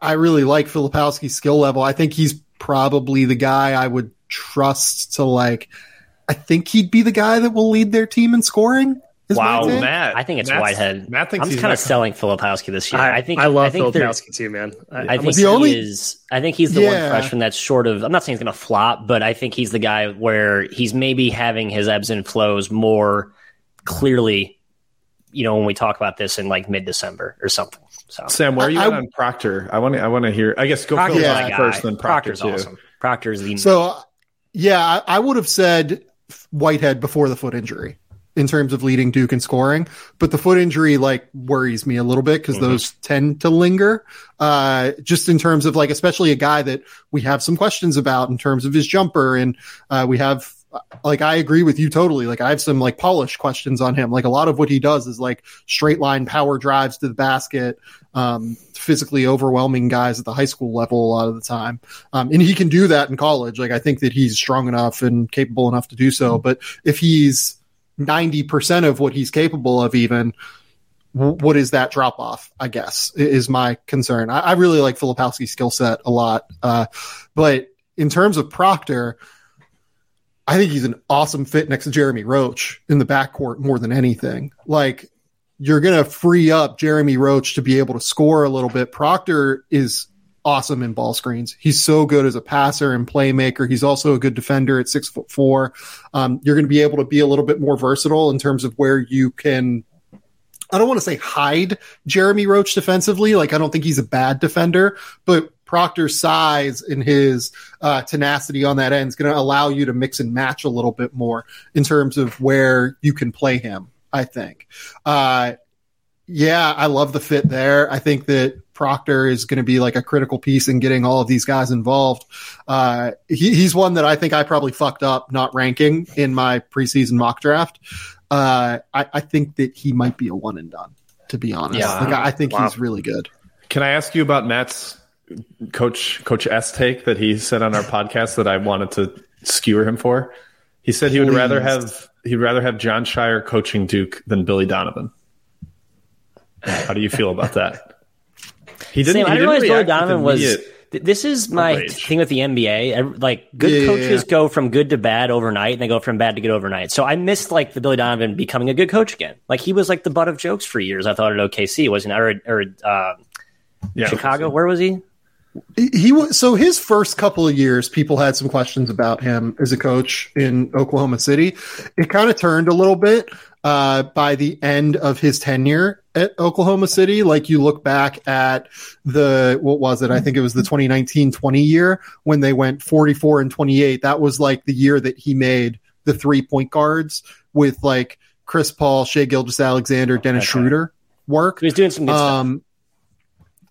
I really like Filipowski's skill level. I think he's probably the guy I would trust to like, I think he'd be the guy that will lead their team in scoring. is my Wow, take. Matt. I think it's Matt's- Whitehead. Matt thinks I'm he's kind of selling Filipowski this year. I, think I love I think Filipowski too, man. I, I think a- The he only- is. I think he's the Yeah. one freshman that's short of. I'm not saying he's going to flop, but I think he's the guy where he's maybe having his ebbs and flows more clearly. You know, when we talk about this in like mid December or something. So Sam, where are you I- at I- on Proctor? I want to. I want to hear. I guess go Proctor's Yeah. my Proctor guy. first, then Proctor Proctor's too. awesome. Proctor's the So, yeah, I, I would have said Whitehead before the foot injury in terms of leading Duke in scoring, but the foot injury like worries me a little bit because Mhm. those tend to linger. Uh, just in terms of like, especially a guy that we have some questions about in terms of his jumper, and uh, we have like I agree with you totally. Like I have some like polish questions on him. Like a lot of what he does is like straight line power drives to the basket, um, physically overwhelming guys at the high school level a lot of the time. Um, and he can do that in college. Like I think that he's strong enough and capable enough to do so. But if he's 90% of what he's capable of, even, what is that drop off? I guess is my concern. I, I really like Filipowski's skill set a lot. Uh, but in terms of Proctor, I think he's an awesome fit next to Jeremy Roach in the backcourt more than anything. Like, you're going to free up Jeremy Roach to be able to score a little bit. Proctor is awesome in ball screens. He's so good as a passer and playmaker. He's also a good defender at six foot four. Um, you're going to be able to be a little bit more versatile in terms of where you can. I don't want to say hide Jeremy Roach defensively. Like I don't think he's a bad defender, but Proctor's size and his uh, tenacity on that end is going to allow you to mix and match a little bit more in terms of where you can play him. I think. Uh, yeah, I love the fit there. I think that Proctor is going to be like a critical piece in getting all of these guys involved. Uh, he, he's one that I think I probably fucked up not ranking in my preseason mock draft. Uh, I, I think that he might be a one and done, to be honest. Yeah. Like, I, I think Wow. he's really good. Can I ask you about Matt's coach Coach S take that he said on our podcast that I wanted to skewer him for? He said he would Please. rather have he'd rather have Jon Scheyer coaching Duke than Billy Donovan. How do you feel about that? He Sam, I didn't realize Billy react with Donovan was. th- This is my outrage. thing with the NBA. Like good Yeah, yeah, coaches yeah. go from good to bad overnight, and they go from bad to good overnight. So I missed like the Billy Donovan becoming a good coach again. Like he was like the butt of jokes for years. I thought at OKC wasn't or or uh, yeah, Chicago. Where was he? He, he was so his first couple of years, people had some questions about him as a coach in Oklahoma City. It kind of turned a little bit uh, by the end of his tenure at Oklahoma City. Like you look back at the what was it? I think it was the 2019-20 year when they went 44 and 28. That was like the year that he made the three point guards with like Chris Paul, Shai Gilgeous-Alexander, Dennis Okay. Schroeder work. He was doing some. Um,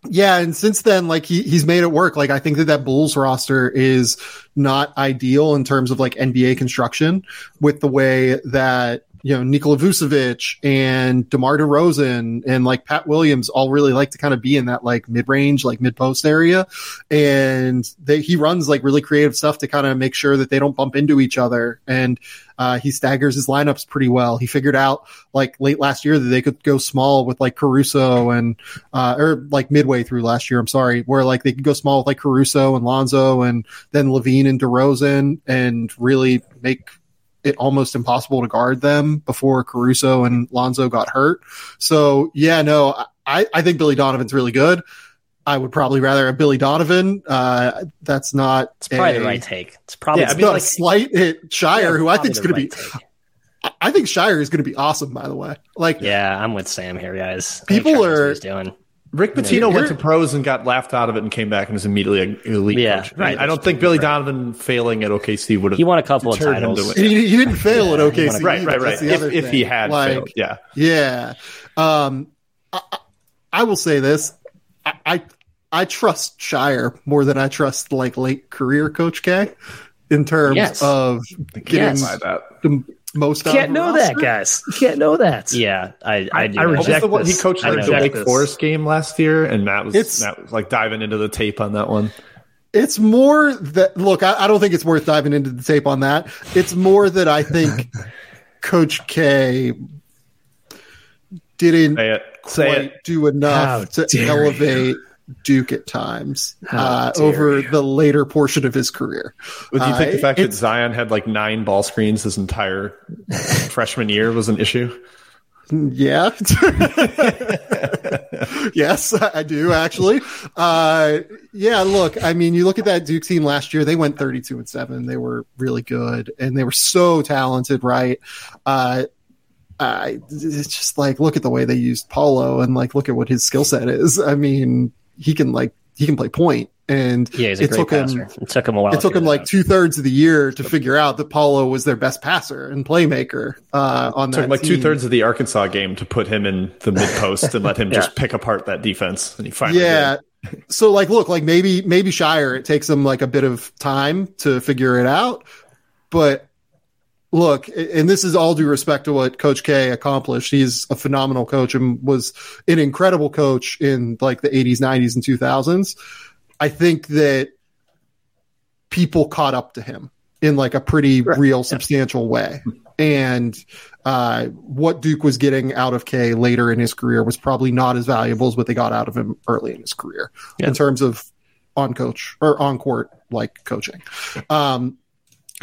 yeah, and since then, like he he's made it work. Like I think that that Bulls roster is not ideal in terms of like NBA construction with the way that you know Nikola Vucevic and DeMar DeRozan and like Pat Williams all really like to kind of be in that like mid range, like mid post area, and they, he runs like really creative stuff to kind of make sure that they don't bump into each other and. Uh, he staggers his lineups pretty well. He figured out like late last year that they could go small with like Caruso and uh, or like midway through last year. I'm sorry, where like they could go small with like Caruso and Lonzo and then LaVine and DeRozan and really make it almost impossible to guard them before Caruso and Lonzo got hurt. So yeah, no, I, I think Billy Donovan's really good. I would probably rather have Billy Donovan. Uh, that's not It's probably a- the right take. It's probably Yeah, I mean, like- a slight hit Scheyer, who I think is going to be. Take. I think Scheyer is going to be awesome. By the way, like Yeah, I'm with Sam here, guys. People Scheyer knows what are- doing. Rick Pitino Here- went to pros and got laughed out of it and came back and was immediately an elite Yeah, coach. right. I don't think Billy Donovan failing at OKC would have. He won a couple of deterred him to titles. win. He, he didn't fail at OKC. Right, either. right, right. If, if he had Like, failed, yeah. Yeah. Um, I, I- I will say this. I, I I trust Scheyer more than I trust like late career Coach K in terms Yes. of getting Yes. By that. the most. out Can't of the know that, guys. You can't know that. Yeah, I I, I- I know. What reject the one he coached like the reject Wake this. Forest game last year, and Matt was It's- Matt was like diving into the tape on that one. It's more that look. I, I don't think it's worth diving into the tape on that. It's more that I think Coach K didn't Say it. Say quite it. do enough How to dare elevate Duke at times How uh, over you. the later portion of his career. Would you think Uh, the fact that Zion had like nine ball screens his entire freshman year was an issue? Yeah. yes, I do actually. Uh, yeah, look, I mean, you look at that Duke team last year, they went 32 and 7. They were really good and they were so talented, right? Uh, I it's just like look at the way they used Paulo and like look at what his skill set is. I mean, he can like he can play point and Yeah, he's a it great took him it took him a while. it took him like two thirds of the year to figure out that Paulo was their best passer and playmaker uh, on the Took that him like two thirds of the Arkansas game to put him in the mid post and let him just pick apart that defense. And he finally Yeah. did. So like, look, like maybe maybe Scheyer, it takes him like a bit of time to figure it out, but look, and this is all due respect to what Coach K accomplished. He's a phenomenal coach and was an incredible coach in like the 80s, 90s, and 2000s. I think that people caught up to him in like a pretty real, substantial way. And uh, what Duke was getting out of K later in his career was probably not as valuable as what they got out of him early in his career in terms of on coach or on court like coaching. Um,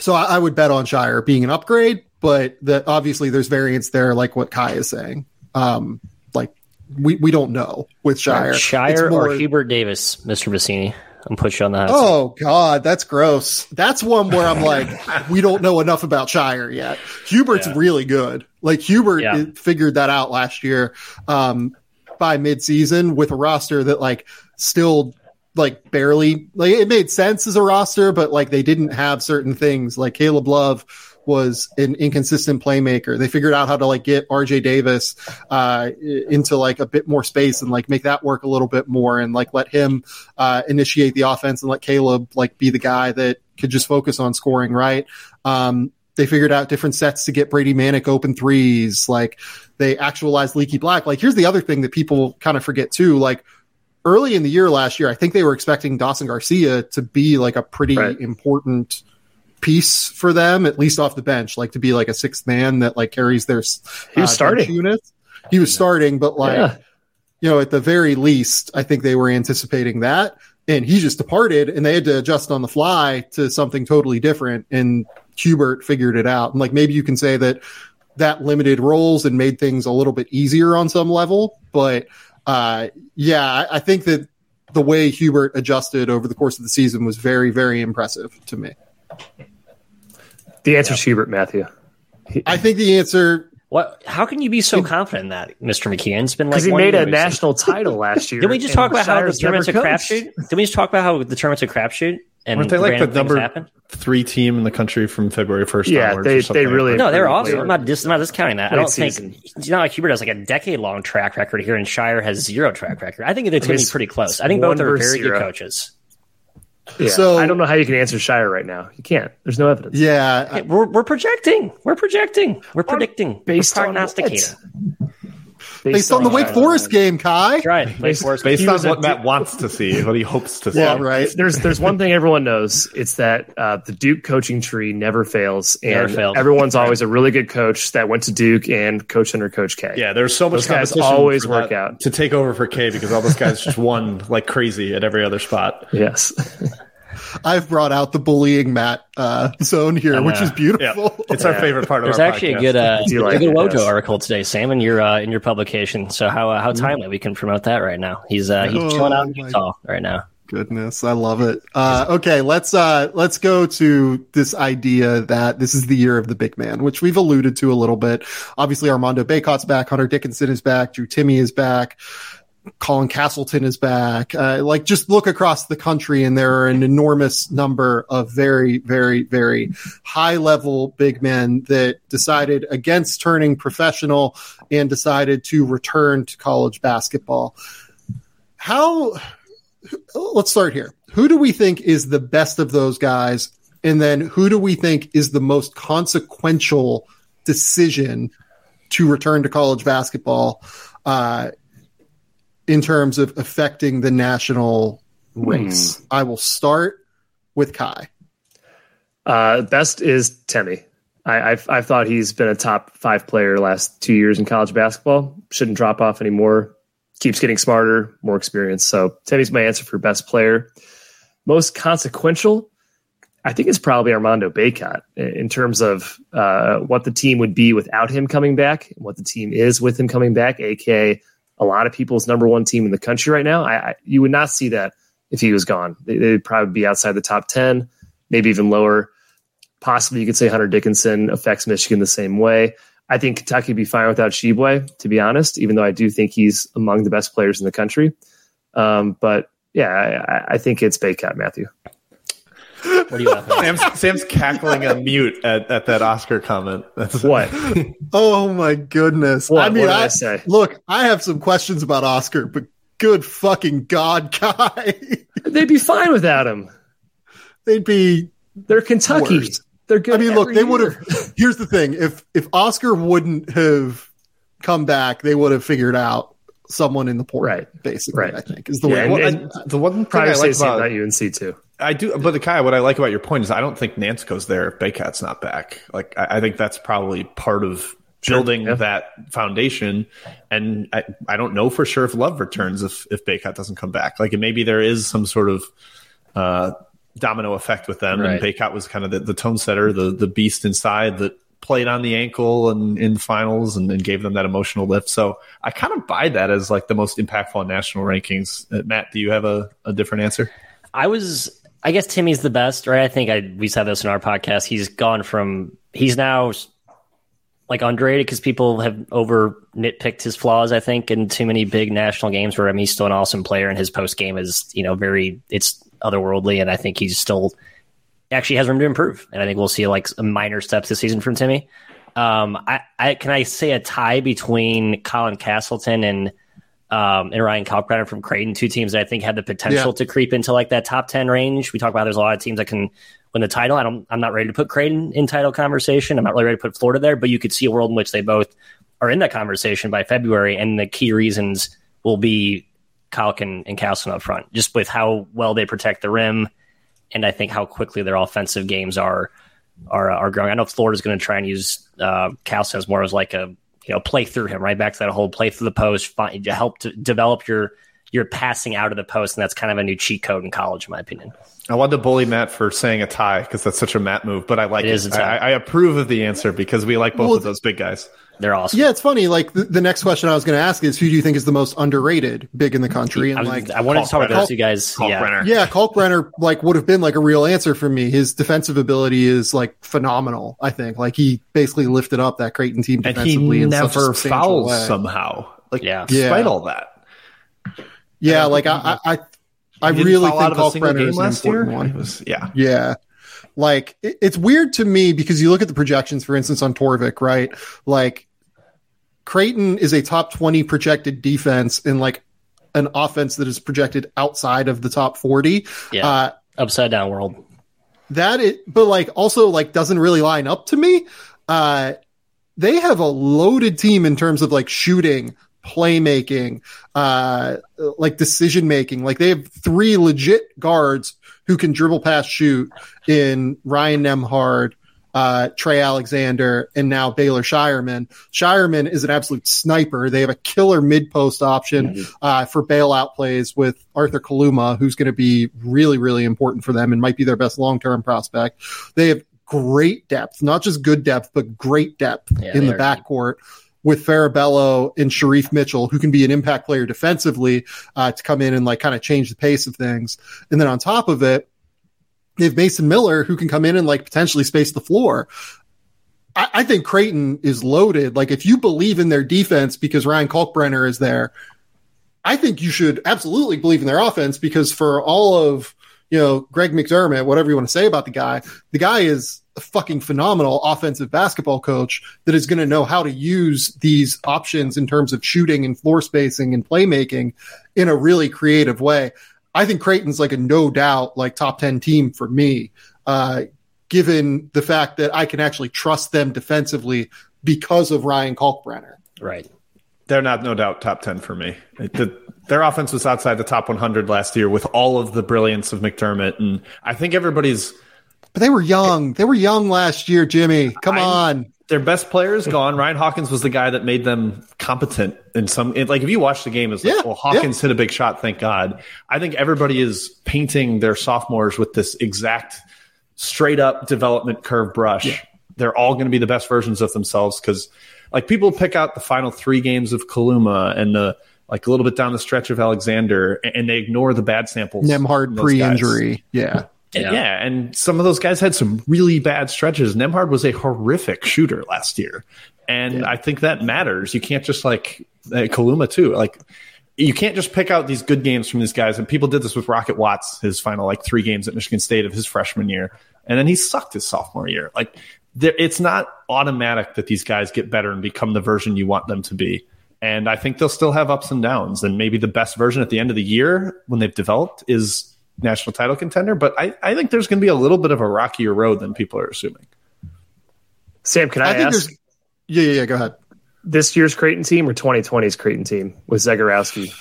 so I, I would bet on Scheyer being an upgrade, but that obviously there's variance there, like what Ky is saying. Um, like we, we don't know with Scheyer. Scheyer more- or Hubert Davis, Mr. Vecenie. I'm put you on seat. Oh God, that's gross. That's one where I'm like, we don't know enough about Scheyer yet. Hubert's Yeah. really good. Like Hubert Yeah. figured that out last year um, by midseason with a roster that like still like barely like it made sense as a roster, but like they didn't have certain things. Like Caleb Love was an inconsistent playmaker. They figured out how to like get RJ Davis uh, into like a bit more space and like make that work a little bit more and like let him uh, initiate the offense and let Caleb like be the guy that could just focus on scoring right. Um, they figured out different sets to get Brady Manek open threes. Like they actualized Leaky Black. Like here's the other thing that people kind of forget too. Like early in the year last year, I think they were expecting Dawson Garcia to be like a pretty Right. important piece for them, at least off the bench, like to be like a sixth man that like carries their He was uh, starting. bench units. He was starting, but like Yeah. you know, at the very least, I think they were anticipating that. And he just departed and they had to adjust on the fly to something totally different. And Hubert figured it out. And like maybe you can say that that limited roles and made things a little bit easier on some level. But uh, yeah, I, I think that the way Hubert adjusted over the course of the season was very, very impressive to me. The answer is Hubert, Matthew. I think the answer What? How can you be so confident in that, Mr. McKeon? It's been like Because he made a since- national title last year. Did we just talk about how the Scheyer's tournament's a never coached. crapshoot? Did we just talk about how the tournament's a crapshoot? And Weren't they like the number happen? three team in the country from February 1st Yeah, they- or they really- like No, they're awesome. clear. I'm not, dis- I'm not discounting that. I don't think season. it's not like Hubert has like a decade long track record here, and Scheyer has zero track record. I think it's going to be pretty close. I think both are versus very good coaches. Yeah. So- I don't know how you can answer Scheyer right now. You can't. There's no evidence. yeah, I- we're, we're projecting. We're projecting. We're predicting. based we're on prognosticating. Based on the Wake Forest game, Ky. That's right. Wake Based- Forest. Based He on what di- Matt wants to see, what he hopes to see. Yeah, right. There's there's one thing everyone knows. It's that uh, the Duke coaching tree never fails, Never and failed. everyone's always a really good coach that went to Duke and coached under Coach K. Yeah, there's so much Those guys competition always work that out. to take over for K because all those guys just won like crazy at every other spot. Yes. I've brought out the bullying Matt uh, zone here, which is Yeah, beautiful. it's our favorite part of There's our actually podcast. a good, uh, do a like good it, Wojo article today, Sam, in your uh, in your publication. So how uh, how Mm-hmm. timely we can promote that right now. He's uh, he's Oh, chilling out in Utah right now. Goodness, I love it. Uh, okay, let's uh, let's go to this idea that this is the year of the big man, which we've alluded to a little bit. Obviously, Armando Bacot's back, Hunter Dickinson is back, Drew Timme is back. Colin Castleton is back. Uh, like just look across the country and there are an enormous number of very, very, very high level big men that decided against turning professional and decided to return to college basketball. How, let's start here. Who do we think is the best of those guys? And then who do we think is the most consequential decision to return to college basketball? Uh, in terms of affecting the national race. Hmm. I will start with Ky. Uh, best is Timme. I, have I've thought he's been a top five player last two years in college basketball. Shouldn't drop off anymore. Keeps getting smarter, more experience. So Timme's my answer for best player. Most consequential, I think it's probably Armando Bacot in terms of uh, what the team would be without him coming back, what the team is with him coming back, aka a lot of people's number one team in the country right now. I, I you would not see that if he was gone. They, would probably be outside the top ten, maybe even lower. Possibly, you could say Hunter Dickinson affects Michigan the same way. I think Kentucky would be fine without Tshiebwe, to be honest. Even though I do think he's among the best players in the country. Um, but yeah, I, I think it's Bacot, Matthew. What do you have? Sam's, Sam's cackling on mute at, at that Oscar comment. That's what. oh my goodness! What, I mean, I, I, say? look, I have some questions about Oscar, but good fucking god, guy, they'd be fine without him. They'd be. They're Kentucky. Worse. They're good. I mean, look, they would have. Here's the thing: if if Oscar wouldn't have come back, they would have figured out someone in the port. Right. Basically, right. I think is the yeah, way. And, and the one thing I like about UNC too. I do, but the Ky, what I like about your point is I don't think Nance goes there if Bacot's not back. Like I, I think that's probably part of building sure, yeah. that foundation. And I, I don't know for sure if Love returns if if Bacot doesn't come back. Like maybe there is some sort of uh, domino effect with them. Right. And Bacot was kind of the, the tone setter, the the beast inside that played on the ankle and in finals and, and, gave them that emotional lift. So I kind of buy that as like the most impactful on national rankings. Uh, Matt, do you have a, a different answer? I was I guess Timme's the best, right? I think I we said this in our podcast. He's gone from he's now like underrated because people have over nitpicked his flaws. I think in too many big national games where I mean he's still an awesome player and his post game is you know very it's otherworldly, and I think he's still actually has room to improve. And I think we'll see like minor steps this season from Timmy. Um, I, I can I say a tie between Colin Castleton and um, and Ryan Kalkbrenner from Creighton, two teams that I think had the potential yeah. to creep into like that top 10 range. We talk about there's a lot of teams that can win the title. I don't, I'm not ready to put Creighton in title conversation. I'm not really ready to put Florida there, but you could see a world in which they both are in that conversation by February. And the key reasons will be Kalk and, and up front, just with how well they protect the rim. And I think how quickly their offensive games are, are, are growing. I know Florida's going to try and use uh, as more as like a you know play through him right back to that whole play through the post, find, help to develop your your passing out of the post, and that's kind of a new cheat code in college, in my opinion. I wanted to bully Matt for saying a tie because that's such a Matt move, but I like it. it. I, I, approve of the answer because we like both well, of those big guys. They're awesome. Yeah, it's funny. Like the, the next question I was going to ask is, who do you think is the most underrated big in the country? And I was, like, I wanted to talk about those two guys. yeah, yeah, Kalkbrenner like would have been like a real answer for me. His defensive ability is like phenomenal. I think like he basically lifted up that Creighton team defensively and he never fouls way. somehow. Like yeah, despite yeah. all that. Yeah, like I, I, I really think Kalkbrenner is last year. One. Was, yeah, yeah. Like it's weird to me because you look at the projections, for instance, on Torvik, right? Like Creighton is a top 20 projected defense in like an offense that is projected outside of the top 40. Yeah. Uh, upside down world. That it, but like also like doesn't really line up to me. Uh, they have a loaded team in terms of like shooting, playmaking, uh, like decision making. Like they have three legit guards who can dribble past shoot in Ryan Nembhard, uh, Trey Alexander, and now Baylor Scheierman. Scheierman is an absolute sniper. They have a killer mid post option mm-hmm. uh, for bailout plays with Arthur Kaluma, who's going to be really, really important for them and might be their best long term prospect. They have great depth, not just good depth, but great depth yeah, in the backcourt. With Farabello and Shereef Mitchell, who can be an impact player defensively uh, to come in and like kind of change the pace of things. And then on top of it, they have Mason Miller who can come in and like potentially space the floor. I, I think Creighton is loaded. Like if you believe in their defense because Ryan Kalkbrenner is there, I think you should absolutely believe in their offense because for all of you know Greg McDermott, whatever you want to say about the guy, the guy is a fucking phenomenal offensive basketball coach that is going to know how to use these options in terms of shooting and floor spacing and playmaking in a really creative way. I think Creighton's like a no doubt like top 10 team for me, uh, given the fact that I can actually trust them defensively because of Ryan Kalkbrenner. Right. They're not no doubt top 10 for me. The, their offense was outside the top 100 last year with all of the brilliance of McDermott. And I think everybody's. But they were young. They were young last year, Jimmy. Come I, on. Their best players gone. Ryan Hawkins was the guy that made them competent in some. like if you watch the game, it's like, yeah, well, Hawkins yeah. hit a big shot. Thank God. I think everybody is painting their sophomores with this exact straight up development curve brush. Yeah. They're all going to be the best versions of themselves because like people pick out the final three games of Kaluma and the like a little bit down the stretch of Alexander, and they ignore the bad samples. Nembhard pre-injury, yeah. Yeah. yeah, and some of those guys had some really bad stretches. Nembhard was a horrific shooter last year, and yeah. I think that matters. You can't just like uh, Kaluma too, like you can't just pick out these good games from these guys. And people did this with Rocket Watts, his final like three games at Michigan State of his freshman year, and then he sucked his sophomore year. Like it's not automatic that these guys get better and become the version you want them to be. And I think they'll still have ups and downs. And maybe the best version at the end of the year when they've developed is national title contender. But I, I think there's going to be a little bit of a rockier road than people are assuming. Sam, can I, I ask? Yeah, yeah, yeah. Go ahead. This year's Creighton team or 2020's Creighton team with Zegarowski?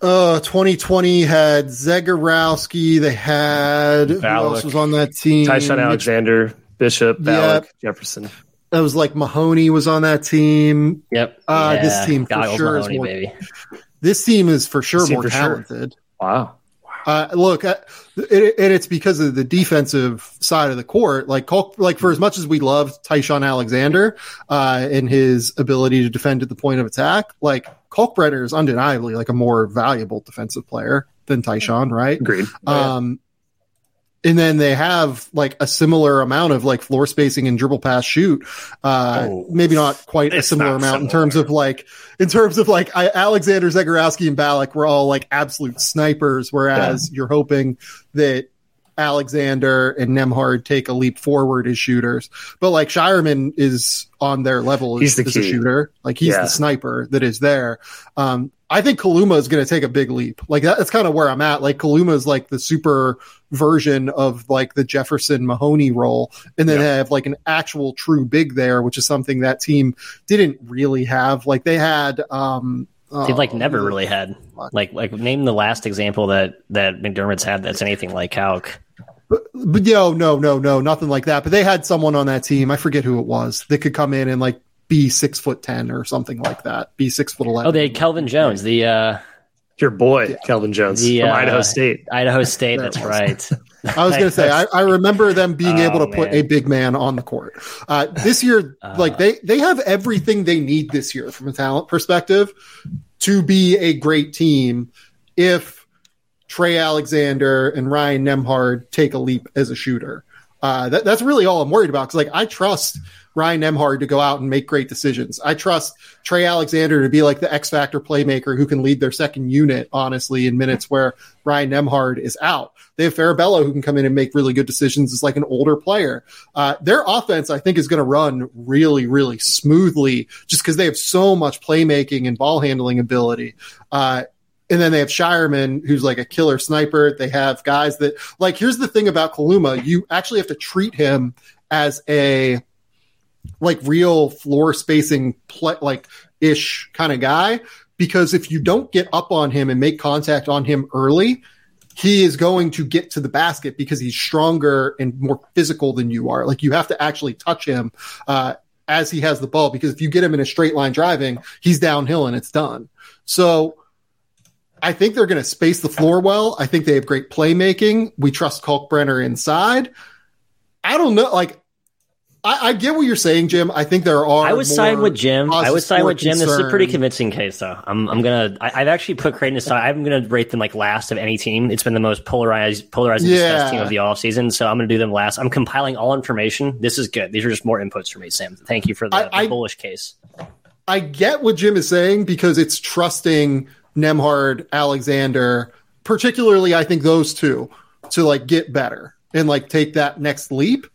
Uh, 2020 had Zegarowski. They had Ballock. who else was on that team? Ty-Shon Alexander, Bishop, Ballock, yep. Jefferson. That was like Mahoney was on that team. Yep. Uh, yeah. This team for Goggles sure Mahoney, is more. Baby. This team is for sure more for talented. Sure. Wow. Uh, look, uh, it, and it's because of the defensive side of the court. Like, like for as much as we love Ty-Shon Alexander uh, and his ability to defend at the point of attack, like Kalkbrenner is undeniably like a more valuable defensive player than Ty-Shon, right? Agreed. Um, and then they have like a similar amount of like floor spacing and dribble pass shoot. Uh, oh, maybe not quite a similar amount similar. in terms of like, in terms of like I, Alexander Zegarowski and Ballock were all like absolute snipers, whereas yeah. you're hoping that Alexander and Nembhard take a leap forward as shooters. But like Scheierman is on their level as, he's the as a shooter. Like he's yeah. the sniper that is there. Um, I think Kaluma is going to take a big leap. Like that, that's kind of where I'm at. Like Kaluma is like the super version of like the Jefferson Mahoney role, and then have like an actual true big there, which is something that team didn't really have. Like they had, um, They've like never really had like like name the last example that that McDermott's had that's anything like Hauk. But, but no, no, no, no, nothing like that. But they had someone on that team. I forget who it was that could come in and like be six foot ten or something like that. Be six foot eleven. Oh, they had Kelvin Jones, the uh your boy yeah. Kelvin Jones the, from uh, Idaho State. Idaho State, that's right. I was going to say, I, I, remember them being oh, able to man. put a big man on the court. Uh, this year, uh, like they they have everything they need this year from a talent perspective to be a great team. If Trey Alexander and Ryan Nembhard take a leap as a shooter, uh, that, that's really all I'm worried about. Because like I trust Ryan Nembhard to go out and make great decisions. I trust Trey Alexander to be like the X factor playmaker who can lead their second unit, honestly, in minutes where Ryan Nembhard is out. They have Farabello who can come in and make really good decisions as like an older player. Uh, their offense, I think, is going to run really, really smoothly just because they have so much playmaking and ball handling ability. Uh, and then they have Scheierman, who's like a killer sniper. They have guys that like. Here's the thing about Kaluma: you actually have to treat him as a like real floor spacing like ish kind of guy. Because if you don't get up on him and make contact on him early, he is going to get to the basket because he's stronger and more physical than you are. Like you have to actually touch him uh, as he has the ball because if you get him in a straight line driving, he's downhill and it's done. So I think they're going to space the floor well. I think they have great playmaking. We trust Kalkbrenner inside. I don't know. Like I, I, get what you're saying, Jim. I think there are. I would side with Jim. I would side with Jim. Concern. This is a pretty convincing case, though. I'm, I'm gonna. I, have actually put Creighton aside. I'm gonna rate them like last of any team. It's been the most polarized, polarizing yeah. team of the off season. So I'm gonna do them last. I'm compiling all information. This is good. These are just more inputs for me, Sam. Thank you for the, I, the bullish case. I get what Jim is saying because it's trusting Nembhard, Alexander, particularly I think those two to like get better and like take that next leap.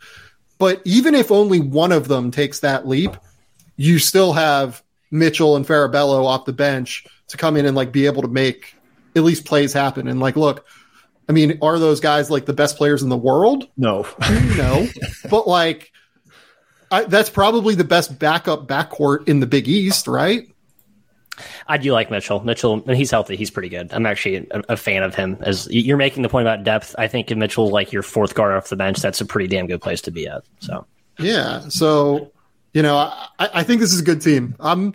But even if only one of them takes that leap, you still have Mitchell and Farabello off the bench to come in and like be able to make at least plays happen. And like, look, I mean, are those guys like the best players in the world? No, no, but like, I, that's probably the best backup backcourt in the Big East, right? I do like Mitchell. Mitchell, he's healthy, he's pretty good. I'm actually a, a, fan of him. As you're making the point about depth, I think if Mitchell like your fourth guard off the bench, that's a pretty damn good place to be at. So yeah, so you know, I, I think this is a good team. I'm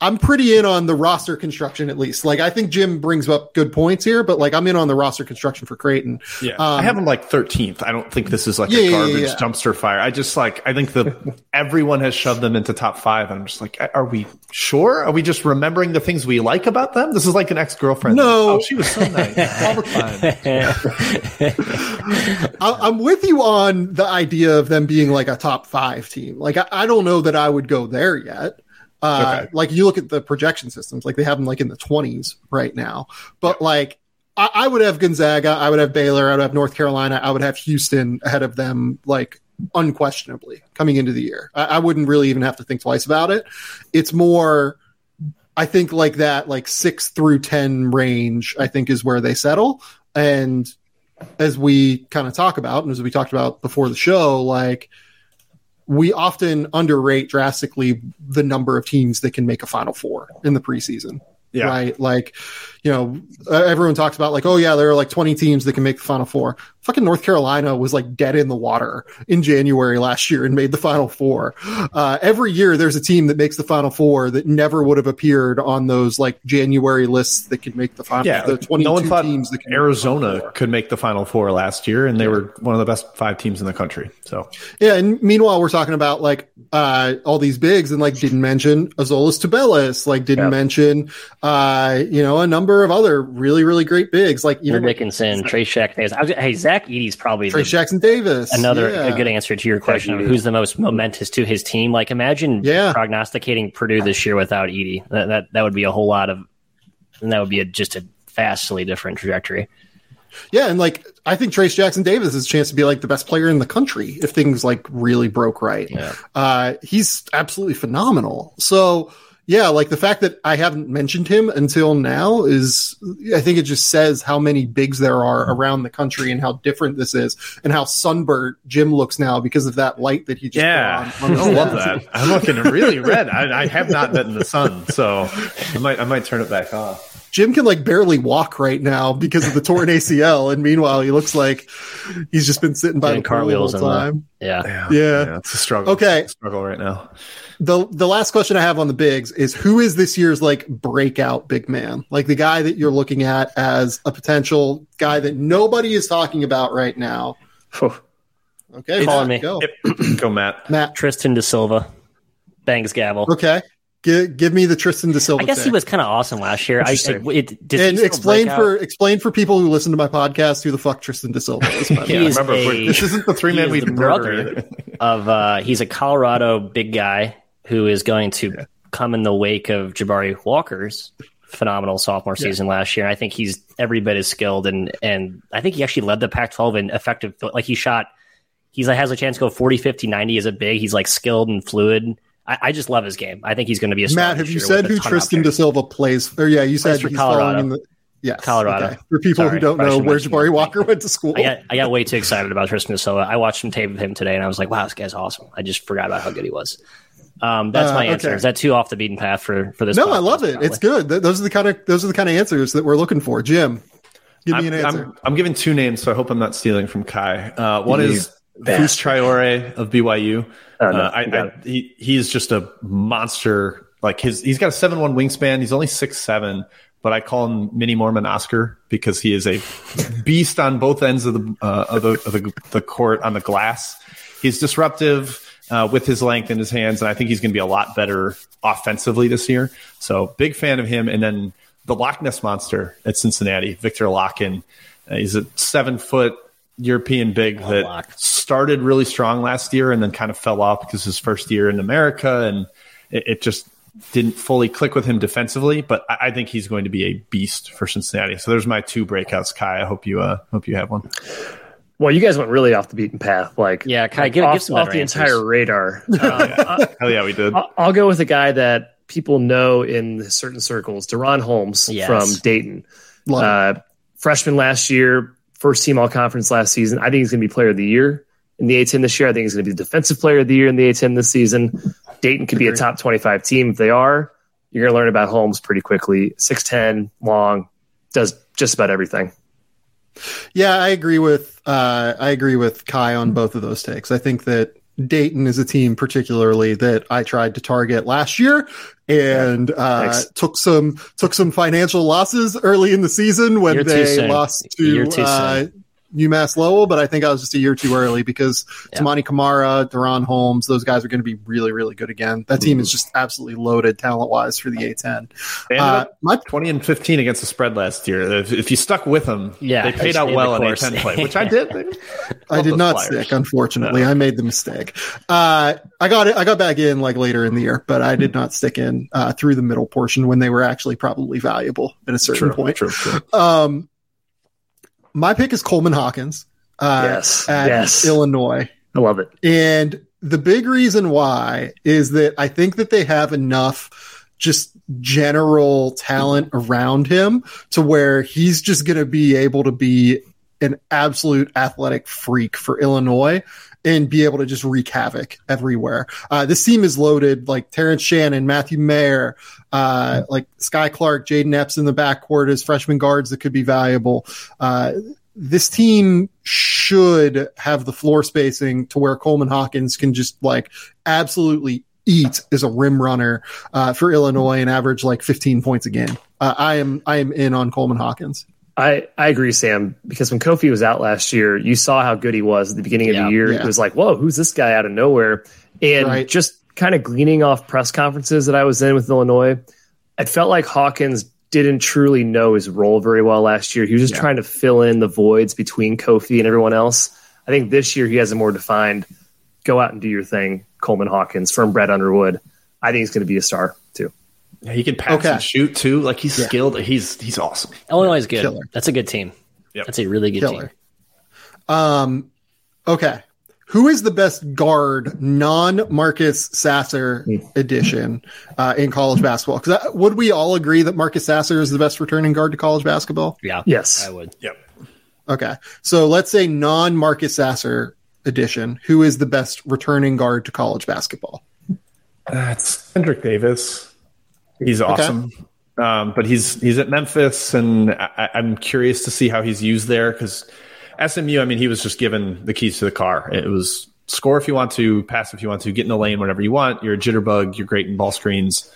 I'm pretty in on the roster construction at least. Like I think Jim brings up good points here, but like I'm in on the roster construction for Creighton. Yeah, um, I have them like 13th. I don't think this is like yeah, a garbage yeah, yeah. dumpster fire. I just like I think the everyone has shoved them into top five. and I'm just like, are we sure? Are we just remembering the things we like about them? This is like an ex girlfriend. No, oh, she was so nice all the time. I'm with you on the idea of them being like a top five team. Like I, I don't know that I would go there yet. Uh, okay. Like you look at the projection systems, like they have them like in the 20s right now. But like I, I, would have Gonzaga, I would have Baylor, I would have North Carolina, I would have Houston ahead of them, like unquestionably coming into the year. I, I wouldn't really even have to think twice about it. It's more, I think like that, like six through 10 range, I think is where they settle. And as we kind of talk about, and as we talked about before the show, like, we often underrate drastically the number of teams that can make a Final Four in the preseason. Yeah. Right. Like, you know, everyone talks about like, oh yeah, there are like 20 teams that can make the final four. Fucking North Carolina was like dead in the water in January last year and made the final four. Uh, every year there's a team that makes the final four that never would have appeared on those like January lists that could make the final. Yeah. The 22 no one thought teams that Arizona could make the final four last year and they yeah. were one of the best five teams in the country. So yeah. And meanwhile, we're talking about like, uh, all these bigs and like didn't mention Azuolas Tubelis, like didn't yeah. mention, uh, you know, a number of other really, really great bigs like even Dickinson, Trayce Jackson Davis. hey, Zach Edey's probably Trayce Jackson Davis. Another yeah. a good answer to your question of who's the most momentous to his team. Like imagine yeah. prognosticating Purdue this year without Edey. That, that that would be a whole lot of and that would be a, just a vastly different trajectory. Yeah, and like I think Trayce Jackson Davis has a chance to be like the best player in the country if things like really broke right. Yeah. Uh, he's absolutely phenomenal. So yeah, like the fact that I haven't mentioned him until now is, I think it just says how many bigs there are mm-hmm. around the country and how different this is and how sunburnt Jim looks now because of that light that he just yeah. On, on I love that. I'm looking really red. I, I, have not been in the sun, so I might I might turn it back off. Jim can like barely walk right now because of the torn ACL, and meanwhile he looks like he's just been sitting by Doing the car wheels all the uh, time. Yeah. yeah, yeah, yeah, it's a struggle. Okay, a struggle right now the the last question I have on the bigs is who is this year's like breakout big man? Like the guy that you're looking at as a potential guy that nobody is talking about right now. okay, calling me. Go. go, Matt. Matt Tristan da Silva. Bangs gavel. Okay. Give, give me the Tristan da Silva. I guess he was kind of awesome last year. I, I it, and explain for explain for people who listen to my podcast who the fuck Tristan da Silva is. yeah, remember, a, this isn't the three man we brother of. Uh, he's a Colorado big guy who is going to yeah. come in the wake of Jabari Walker's phenomenal sophomore yeah. season last year. I think he's every bit as skilled and and I think he actually led the Pac-12 in effective like he shot he's like has a chance to go 40 50 90 as a big. He's like skilled and fluid. I, I just love his game. I think he's going to be a Matt, have you said who Tristan da Silva plays? Or yeah, you said for Colorado. The, yes, Colorado. Okay. For people Sorry, who don't know where Jabari Walker went to school. I got, I got way too excited about Tristan da Silva. I watched some tape of him today and I was like, wow, this guy's awesome. I just forgot about how good he was. Um, that's my uh, answer. Okay. Is that too off the beaten path for for this? No, I love it. Probably? It's good. Those are the kind of those are the kind of answers that we're looking for. Jim, give me I'm, an answer. I'm, I'm, giving two names, so I hope I'm not stealing from Ky. Uh, one you is Fus Traore of BYU. Oh, no, uh, I, I, he he's just a monster. Like his, he's got a seven one wingspan. He's only six seven, but I call him Mini Mormon Oscar because he is a beast on both ends of the uh, of, the, of the the court on the glass. He's disruptive uh, with his length in his hands, and I think he's going to be a lot better offensively this year. So big fan of him. And then the Loch Ness monster at Cincinnati, Victor Lakhin. Uh, he's a seven foot European big that lock. started really strong last year and then kind of fell off because his first year in America and it, it, just didn't fully click with him defensively, but I, I think he's going to be a beast for Cincinnati. So there's my two breakouts, Ky. I hope you uh, hope you have one. Well, you guys went really off the beaten path. Like, Yeah, Ky, give- off, give some off the answers. entire radar. Um, Hell yeah, we did. I'll, I'll go with a guy that people know in certain circles, DaRon Holmes Yes. from Dayton. Love. Uh, freshman last year, first team all conference last season. I think he's going to be player of the year in the A10 this year. I think he's going to be the defensive player of the year in the A10 this season. Dayton could be a top 25 team. If they are, you're going to learn about Holmes pretty quickly. 6'10, long, does just about everything. Yeah, I agree with uh, I agree with Ky on both of those takes. I think that Dayton is a team particularly that I tried to target last year and uh, took some took some financial losses early in the season when You're they lost to uh. UMass Lowell, but I think I was just a year too early because Yeah. Toumani Camara, DaRon Holmes, those guys are going to be really, really good again. That team is just absolutely loaded talent wise for the A10. They ended Uh, up my 20 and 15 against the spread last year. If, if you stuck with them, Yeah, they paid out well in course. A10 play, which I did. I Love did not Flyers. stick, unfortunately. I made the mistake. Uh, I got it. I got back in like later in the year, but I did not stick in uh, through the middle portion when they were actually probably valuable at a certain True, point. true, true. Um, my pick is Coleman Hawkins. Uh, Yes, at yes. Illinois. I love it. And the big reason why is that I think that they have enough just general talent around him to where he's just going to be able to be an absolute athletic freak for Illinois and be able to just wreak havoc everywhere. Uh, this team is loaded like Terrence Shannon, Matthew Mayer, uh, like Skyy Clark, Jayden Epps in the backcourt as freshman guards that could be valuable. Uh, this team should have the floor spacing to where Coleman Hawkins can just like absolutely eat as a rim runner uh, for Illinois and average like 15 points a game. Uh, I am I am in on Coleman Hawkins. I, I agree, Sam, because when Kofi was out last year, you saw how good he was at the beginning of Yeah, the year. yeah. It was like, whoa, who's this guy out of nowhere? And Right. just kind of gleaning off press conferences that I was in with Illinois, it felt like Hawkins didn't truly know his role very well last year. He was just Yeah. trying to fill in the voids between Kofi and everyone else. I think this year he has a more defined go out and do your thing, Coleman Hawkins from Brad Underwood. I think he's going to be a star too. Yeah, he can pass Okay. and shoot too. Like he's Yeah. skilled. He's he's awesome. Illinois is good. Killer. That's a good team. Yep. That's a really good Killer. team. Um, okay. Who is the best guard, non Marcus Sasser edition uh, in college basketball? Because would we all agree that Marcus Sasser is the best returning guard to college basketball? Yeah. Yes. I would. Yep. Okay. So let's say non Marcus Sasser edition. Who is the best returning guard to college basketball? That's Kendrick Davis. He's awesome. Um, but he's he's at Memphis, and I, I'm curious to see how he's used there because SMU. I mean, he was just given the keys to the car. It was score if you want to, pass if you want to, get in the lane whenever you want. You're a jitterbug. You're great in ball screens.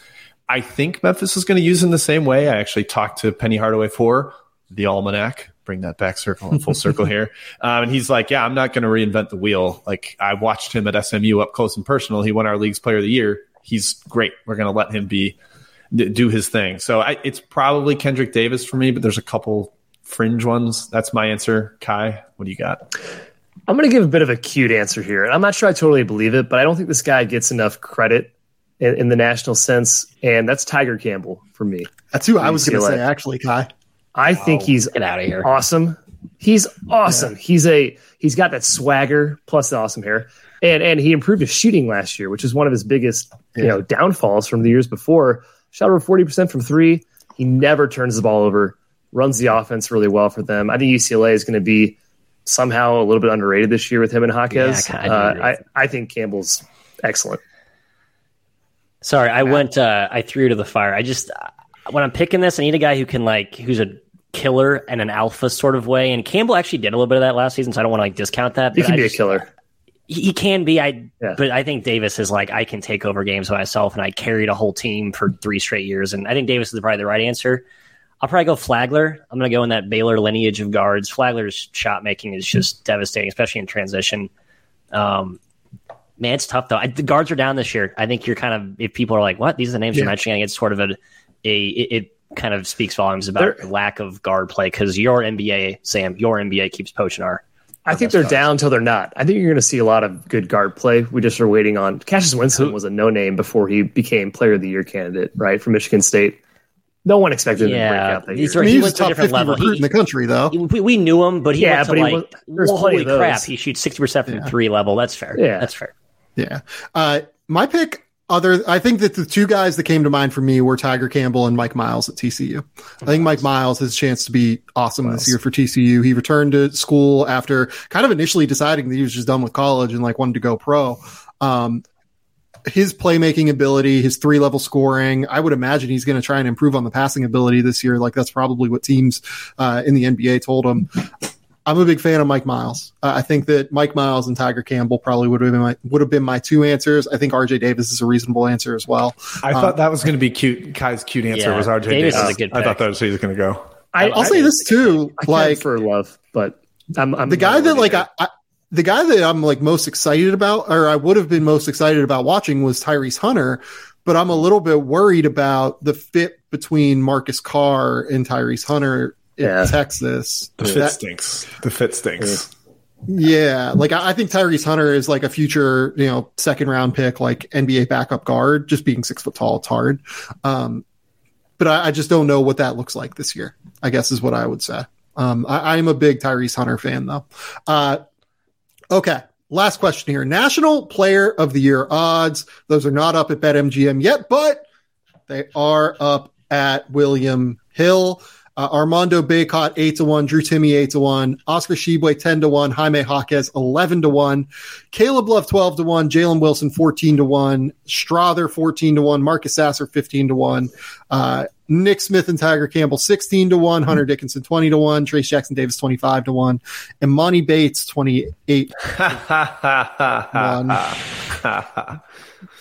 I think Memphis is going to use him the same way. I actually talked to Penny Hardaway for the Almanac. Bring that back circle full circle here. Um, and he's like, yeah, I'm not going to reinvent the wheel. Like I watched him at SMU up close and personal. He won our league's player of the year. He's great. We're going to let him be d- do his thing. So I, it's probably Kendrick Davis for me, but there's a couple fringe ones. That's my answer. Ky, what do you got? I'm going to give a bit of a cute answer here. And I'm not sure I totally believe it, but I don't think this guy gets enough credit in, in the national sense. And that's Tiger Campbell for me. That's who I was going to say, actually, Ky. I think he's Get out of here. awesome. He's awesome. He's a he's got that swagger plus the awesome hair. And and he improved his shooting last year, which is one of his biggest, you know, downfalls from the years before. Shot over 40% from 3. He never turns the ball over. Runs the offense really well for them. I think UCLA is going to be somehow a little bit underrated this year with him and Hawkes. Yeah, I uh, I, I think Campbell's excellent. Sorry, I went. Uh, I threw to the fire. I just uh, when I'm picking this, I need a guy who can like who's a killer and an alpha sort of way. And Campbell actually did a little bit of that last season, so I don't want to like discount that. He can I be a killer. He, can be. I Yeah. but I think Davis is like I can take over games by myself, and I carried a whole team for three straight years. And I think Davis is probably the right answer. I'll probably go Flagler. I'm going to go in that Baylor lineage of guards. Flagler's shot making is just devastating, especially in transition. Um, man, it's tough though. I, the guards are down this year. I think you're kind of if people are like, "What? These are the names you're Yeah. mentioning." It's sort of a, a it, it kind of speaks volumes about There- the lack of guard play because your NBA, Sam, your NBA keeps poaching our I think they're down until they're not. I think you're going to see a lot of good guard play. We just are waiting on. Cassius Winston was a no name before he became Player of the Year candidate, right, from Michigan State. No one expected him to break out that these year. are- I mean, he he was went a a top different 50 level. recruit He- in the country, though. We, we knew him, but he Yeah, went to but he like, was- well, holy crap, he shoots 60% from three level. That's fair. Yeah. That's fair. Yeah. Uh, my pick, other, I think that the two guys that came to mind for me were Tiger Campbell and Mike Miles at TCU. I think Mike Miles has a chance to be awesome this year for TCU. He returned to school after kind of initially deciding that he was just done with college and like wanted to go pro. Um, his playmaking ability, his three level scoring, I would imagine he's going to try and improve on the passing ability this year. Like that's probably what teams uh, in the NBA told him. I'm a big fan of Mike Miles. Uh, I think that Mike Miles and Tiger Campbell probably would have been my would have been my two answers. I think RJ Davis is a reasonable answer as well. I thought that was going to be cute. Ky's cute answer Yeah, was RJ Davis Davis. is a good I thought that was who he was going to go. I, I'll I- say this too, I like for love, but I'm, I'm the guy that like I, I the guy that I'm like most excited about, or I would have been most excited about watching was Tyrese Hunter, but I'm a little bit worried about the fit between Marcus Carr and Tyrese Hunter in Yeah. Texas. The fit That- stinks. The fit stinks. Yeah, like I, I think Tyrese Hunter is like a future, you know, second round pick, like NBA backup guard. Just being six foot tall, it's hard. Um, but I, I just don't know what that looks like this year. I guess is what I would say. Um, I, I'm a big Tyrese Hunter fan, though. Uh, okay, last question here: National Player of the Year odds. Those are not up at BetMGM yet, but they are up at William Hill. Uh, Armando Bacot eight to one, Drew Timme eight to one, Oscar Tshiebwe ten to one, Jaime Jaquez eleven to one, Caleb Love twelve to one, Jalen Wilson fourteen to one, Strawther fourteen to one, Marcus Sasser fifteen to one, uh, Nick Smith and Tiger Campbell sixteen to one, Hunter Dickinson twenty to one, Trayce Jackson Davis twenty five to one, and Emoni Bates twenty eight.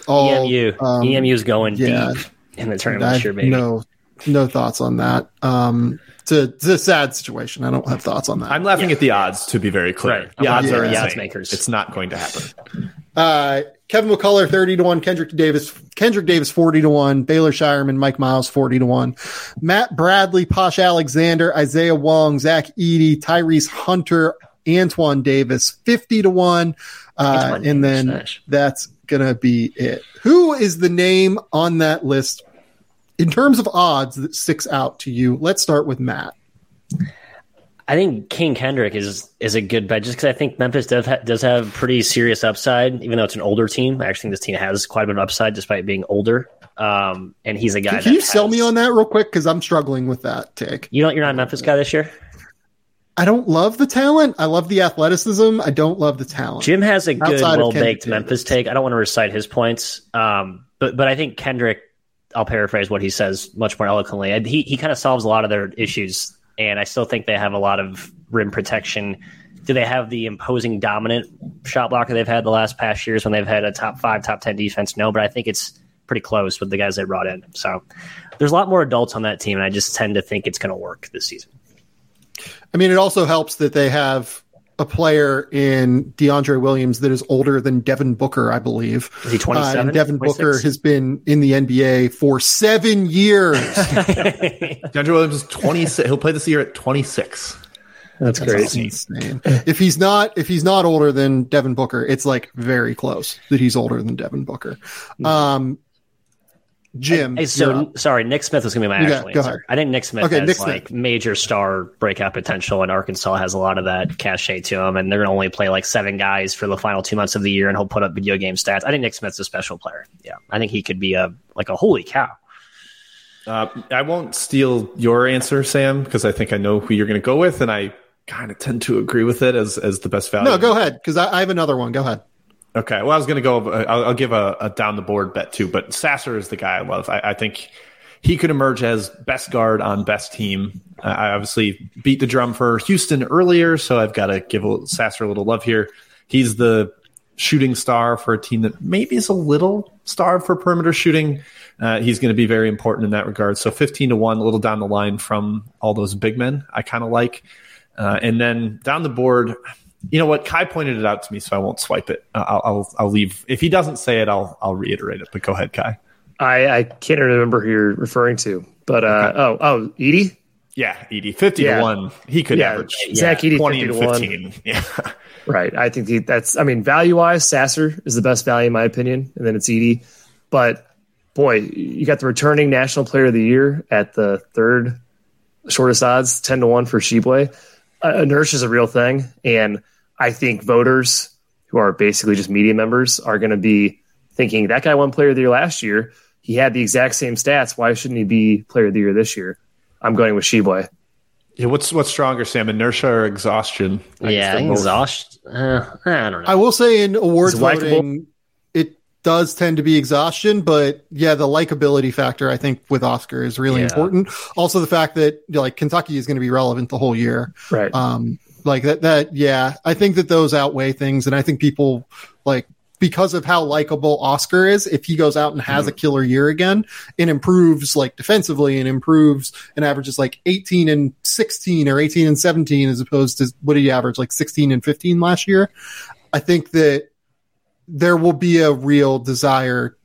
All EMU. um, EMU's going yeah. deep in the tournament I this year, baby. no no thoughts on that. Um, it's a, it's a sad situation. I don't have thoughts on that. I'm laughing at the odds, to be very clear. Right. The odds Yeah. are The odds makers. It's not going to happen. Uh, Kevin McCullar, 30 to 1. Kendrick Davis, Kendrick Davis, 40 to 1. Baylor Scheierman, Mike Miles, 40 to 1. Matt Bradley, Posh Alexander, Isaiah Wong, Zach Edey, Tyrese Hunter, Antoine Davis, 50 to 1. Uh, and then that's going to be it. Who is the name on that list in terms of odds that sticks out to you? Let's start with Matt. I think King Kendrick is is a good bet just because I think Memphis does, ha- does have pretty serious upside, even though it's an older team. I actually think this team has quite a bit of upside despite being older. Um, and he's a guy. Can, can you that sell me on that real quick? Because I'm struggling with that take. You don't. You're not a Memphis guy this year. I don't love the talent. I love the athleticism. I don't love the talent. Jim has a good, well baked Memphis take. I don't want to recite his points, um, but but I think Kendrick. I'll paraphrase what he says much more eloquently. He he kind of solves a lot of their issues, and I still think they have a lot of rim protection. Do they have the imposing dominant shot blocker they've had the last past years when they've had a top five, top ten defense? No, but I think it's pretty close with the guys they brought in. So there's a lot more adults on that team, and I just tend to think it's going to work this season. I mean, it also helps that they have a player in DeAndre Williams that is older than Devin Booker, I believe. Is he 27? Uh, and Devin 26? Booker has been in the NBA for seven years. DeAndre Williams is 26. He'll play this year at 26. That's That's crazy. insane. if he's not, if he's not older than Devin Booker, it's like very close that he's older than Devin Booker. Um, Jim, Hey, so sorry, Nick Smith was going to be my You got- actual answer. ahead. I think Nick Smith Okay, has Nick Smith. like major star breakout potential, and Arkansas has a lot of that cachet to him. And they're going to only play like seven guys for the final two months of the year, and he'll put up video game stats. I think Nick Smith's a special player. Yeah, I think he could be a like a holy cow. Uh, I won't steal your answer, Sam, because I think I know who you're going to go with, and I kind of tend to agree with it as as the best value. no, go ahead because I, I have another one. Go ahead. Okay. Well, I was going to go. I'll, I'll give a, a down the board bet too, but Sasser is the guy I love. I, I think he could emerge as best guard on best team. Uh, I obviously beat the drum for Houston earlier, so I've got to give Sasser a little love here. He's the shooting star for a team that maybe is a little starved for perimeter shooting. Uh, he's going to be very important in that regard. So 15 to 1, a little down the line from all those big men, I kind of like. Uh, and then down the board, you know what? Ky pointed it out to me, so I won't swipe it. Uh, I'll, I'll, I'll leave. If he doesn't say it, I'll, I'll reiterate it. But go ahead, Kai. I, I can't remember who you're referring to, but uh, oh, oh, Edey. Yeah, Edey, fifty Yeah. to one. He could Yeah, average Zach Edey twenty 50 and to one. fifteen. Yeah, Right. I think he, that's, I mean, value wise, Sasser is the best value in my opinion. And then it's Edey. But boy, you got the returning national player of the year at the third shortest odds, 10 to 1 for Tshiebwe. Uh, inertia is a real thing. And I think voters who are basically just media members are going to be thinking that guy won player of the year last year. He had the exact same stats. Why shouldn't he be player of the year this year? I'm going with Tshiebwe. yeah. What's what's stronger, Sam? Inertia or exhaustion? yeah, I guess think both. exhaustion. Uh, I don't know. I will say in awards Is it voting, it does tend to be exhaustion, but yeah, the likability factor I think with Oscar is really Yeah. important. Also, the fact that like Kentucky is going to be relevant the whole year. Right. Um, like that, that, yeah, I think that those outweigh things. And I think people like, because of how likable Oscar is, if he goes out and has a mm-hmm. killer year again and improves like defensively and improves and averages like 18 and 16 or 18 and 17 as opposed to what did he average like 16 and 15 last year? I think that there will be a real desire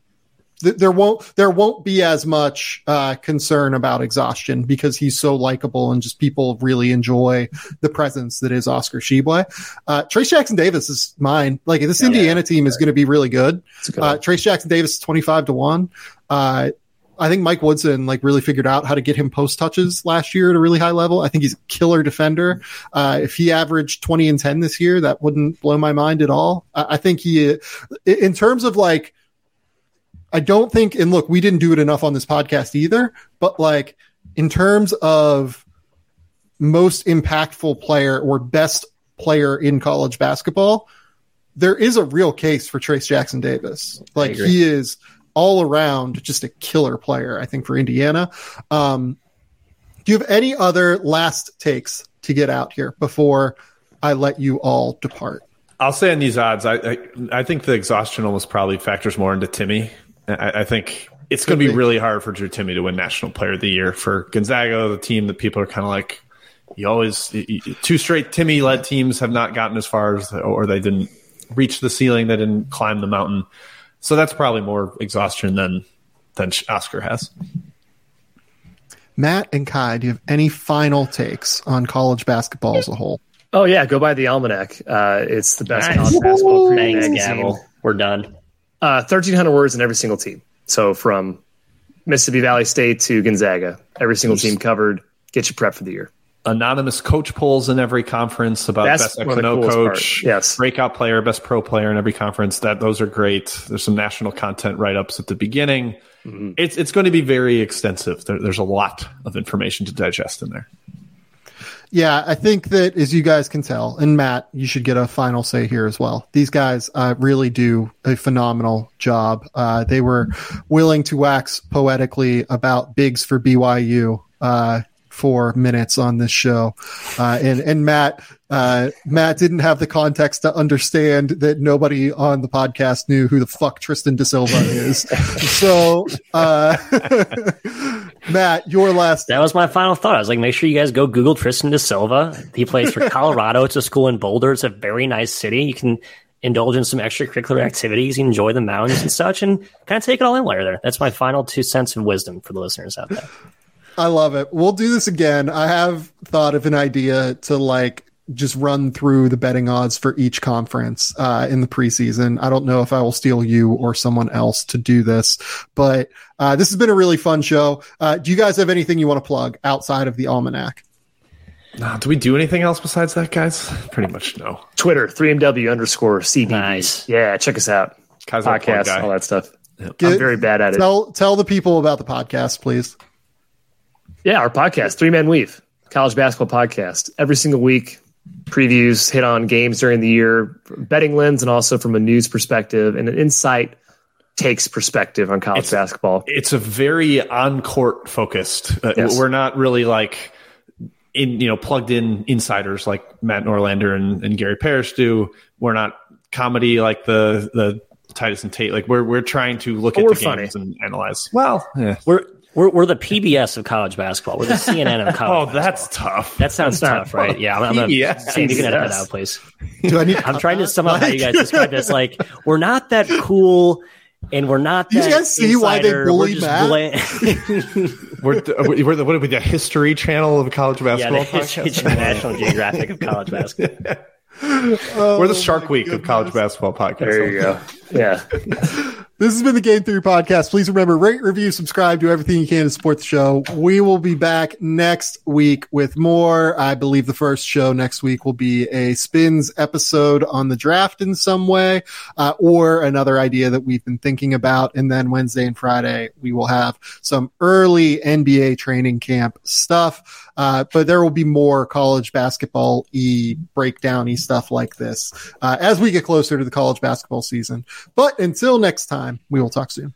th- there won't there won't be as much uh, concern about exhaustion because he's so likable and just people really enjoy the presence that is Oscar Tshiebwe. Uh, Trayce Jackson Davis is mine. Like this Indiana team is going to be really good. Good Uh. Trayce Jackson Davis is twenty five to one. Uh, I think Mike Woodson like really figured out how to get him post touches last year at a really high level. I think he's a killer defender. Uh, if he averaged 20 and 10 this year, that wouldn't blow my mind at all. I, I think he, in terms of like, I don't think, and look, we didn't do it enough on this podcast either, but like in terms of most impactful player or best player in college basketball, there is a real case for Trayce Jackson Davis. Like he is all around just a killer player, I think, for Indiana. Um, do you have any other last takes to get out here before I let you all depart? I'll say on these odds, I, I I think the exhaustion almost probably factors more into Timme. I, I think it's going to be be. really hard for Drew Timme to win National Player of the Year for Gonzaga, the team that people are kind of like. You always you- you- two straight Timme led teams have not gotten as far as, or they didn't reach the ceiling, they didn't climb the mountain. So that's probably more exhaustion than than Oscar has. Matt and Ky, do you have any final takes on college basketball as a whole? Oh yeah, go buy the almanac. Uh, it's the best Nice. college basketball preview Thanks, magazine. Gavel. We're done. Uh, Thirteen hundred words in every single team. So from Mississippi Valley State to Gonzaga, every single team covered. Get you prep for the year. Anonymous coach polls in every conference about That's best X one of and the O coolest coach, part. Yes. breakout player, best pro player in every conference. That those are great. There's some national content write ups at the beginning. Mm-hmm. It's it's going to be very extensive. There, there's a lot of information to digest in there. Yeah, I think that as you guys can tell, and Matt, you should get a final say here as well. These guys uh, really do a phenomenal job. Uh, they were willing to wax poetically about bigs for BYU uh, for minutes on this show, uh, and and Matt uh, Matt didn't have the context to understand that nobody on the podcast knew who the fuck Tristan da Silva is. so, uh, Matt, your last That was my final thought. I was like, make sure you guys go Google Tristan da Silva. He plays for Colorado. It's a school in Boulder. It's a very nice city. You can indulge in some extracurricular activities, enjoy the mountains and such, and kind of take it all in while you're there. That's my final two cents of wisdom for the listeners out there. I love it. We'll do this again. I have thought of an idea to like just run through the betting odds for each conference uh, in the preseason. I don't know if I will steal you or someone else to do this, but uh, this has been a really fun show. Uh, do you guys have anything you want to plug outside of the almanac? Uh, do we do anything else besides that, guys? Pretty much no. Twitter, 3MW underscore CB. Nice. Yeah, check us out. Ky's Podcast, all that stuff. I'm Get- very bad at it. Tell tell the people about the podcast, please. Yeah, our podcast, Three Man Weave, college basketball podcast. Every single week, previews, hit on games during the year, betting lens, and also from a news perspective and an insight takes perspective on college basketball. it's a very on court focused. Uh, Yes. We're not really like in you know plugged in insiders like Matt Norlander and, and Gary Parrish do. We're not comedy like the the Titus and Tate. Like we're we're trying to look But at the funny. games and analyze. Well, yeah. We're we're, we're the PBS of college basketball. We're the CNN of college. oh, college. that's tough. that sounds That's tough, right? Yeah, I'm, I'm gonna, PBS. Sam, you can edit that out, please. Do I need? I'm trying to sum up how you guys describe this. Like, we're not that cool and we're not. Do you guys see why they insider. bully We're Matt? bla- We're, the- we're, the, what are we, the history channel of college yeah, basketball? the History podcast? National Geographic of college basketball. we're the Shark oh Week of college basketball podcast. There you go. Yeah. This has been the Game Theory Podcast. Please remember, rate, review, subscribe, do everything you can to support the show. We will be back next week with more. I believe the first show next week will be a spins episode on the draft in some way, uh, or another idea that we've been thinking about. And then Wednesday and Friday, we will have some early NBA training camp stuff. Uh, but there will be more college basketball e breakdown y stuff like this uh, as we get closer to the college basketball season. But until next time, we will talk soon.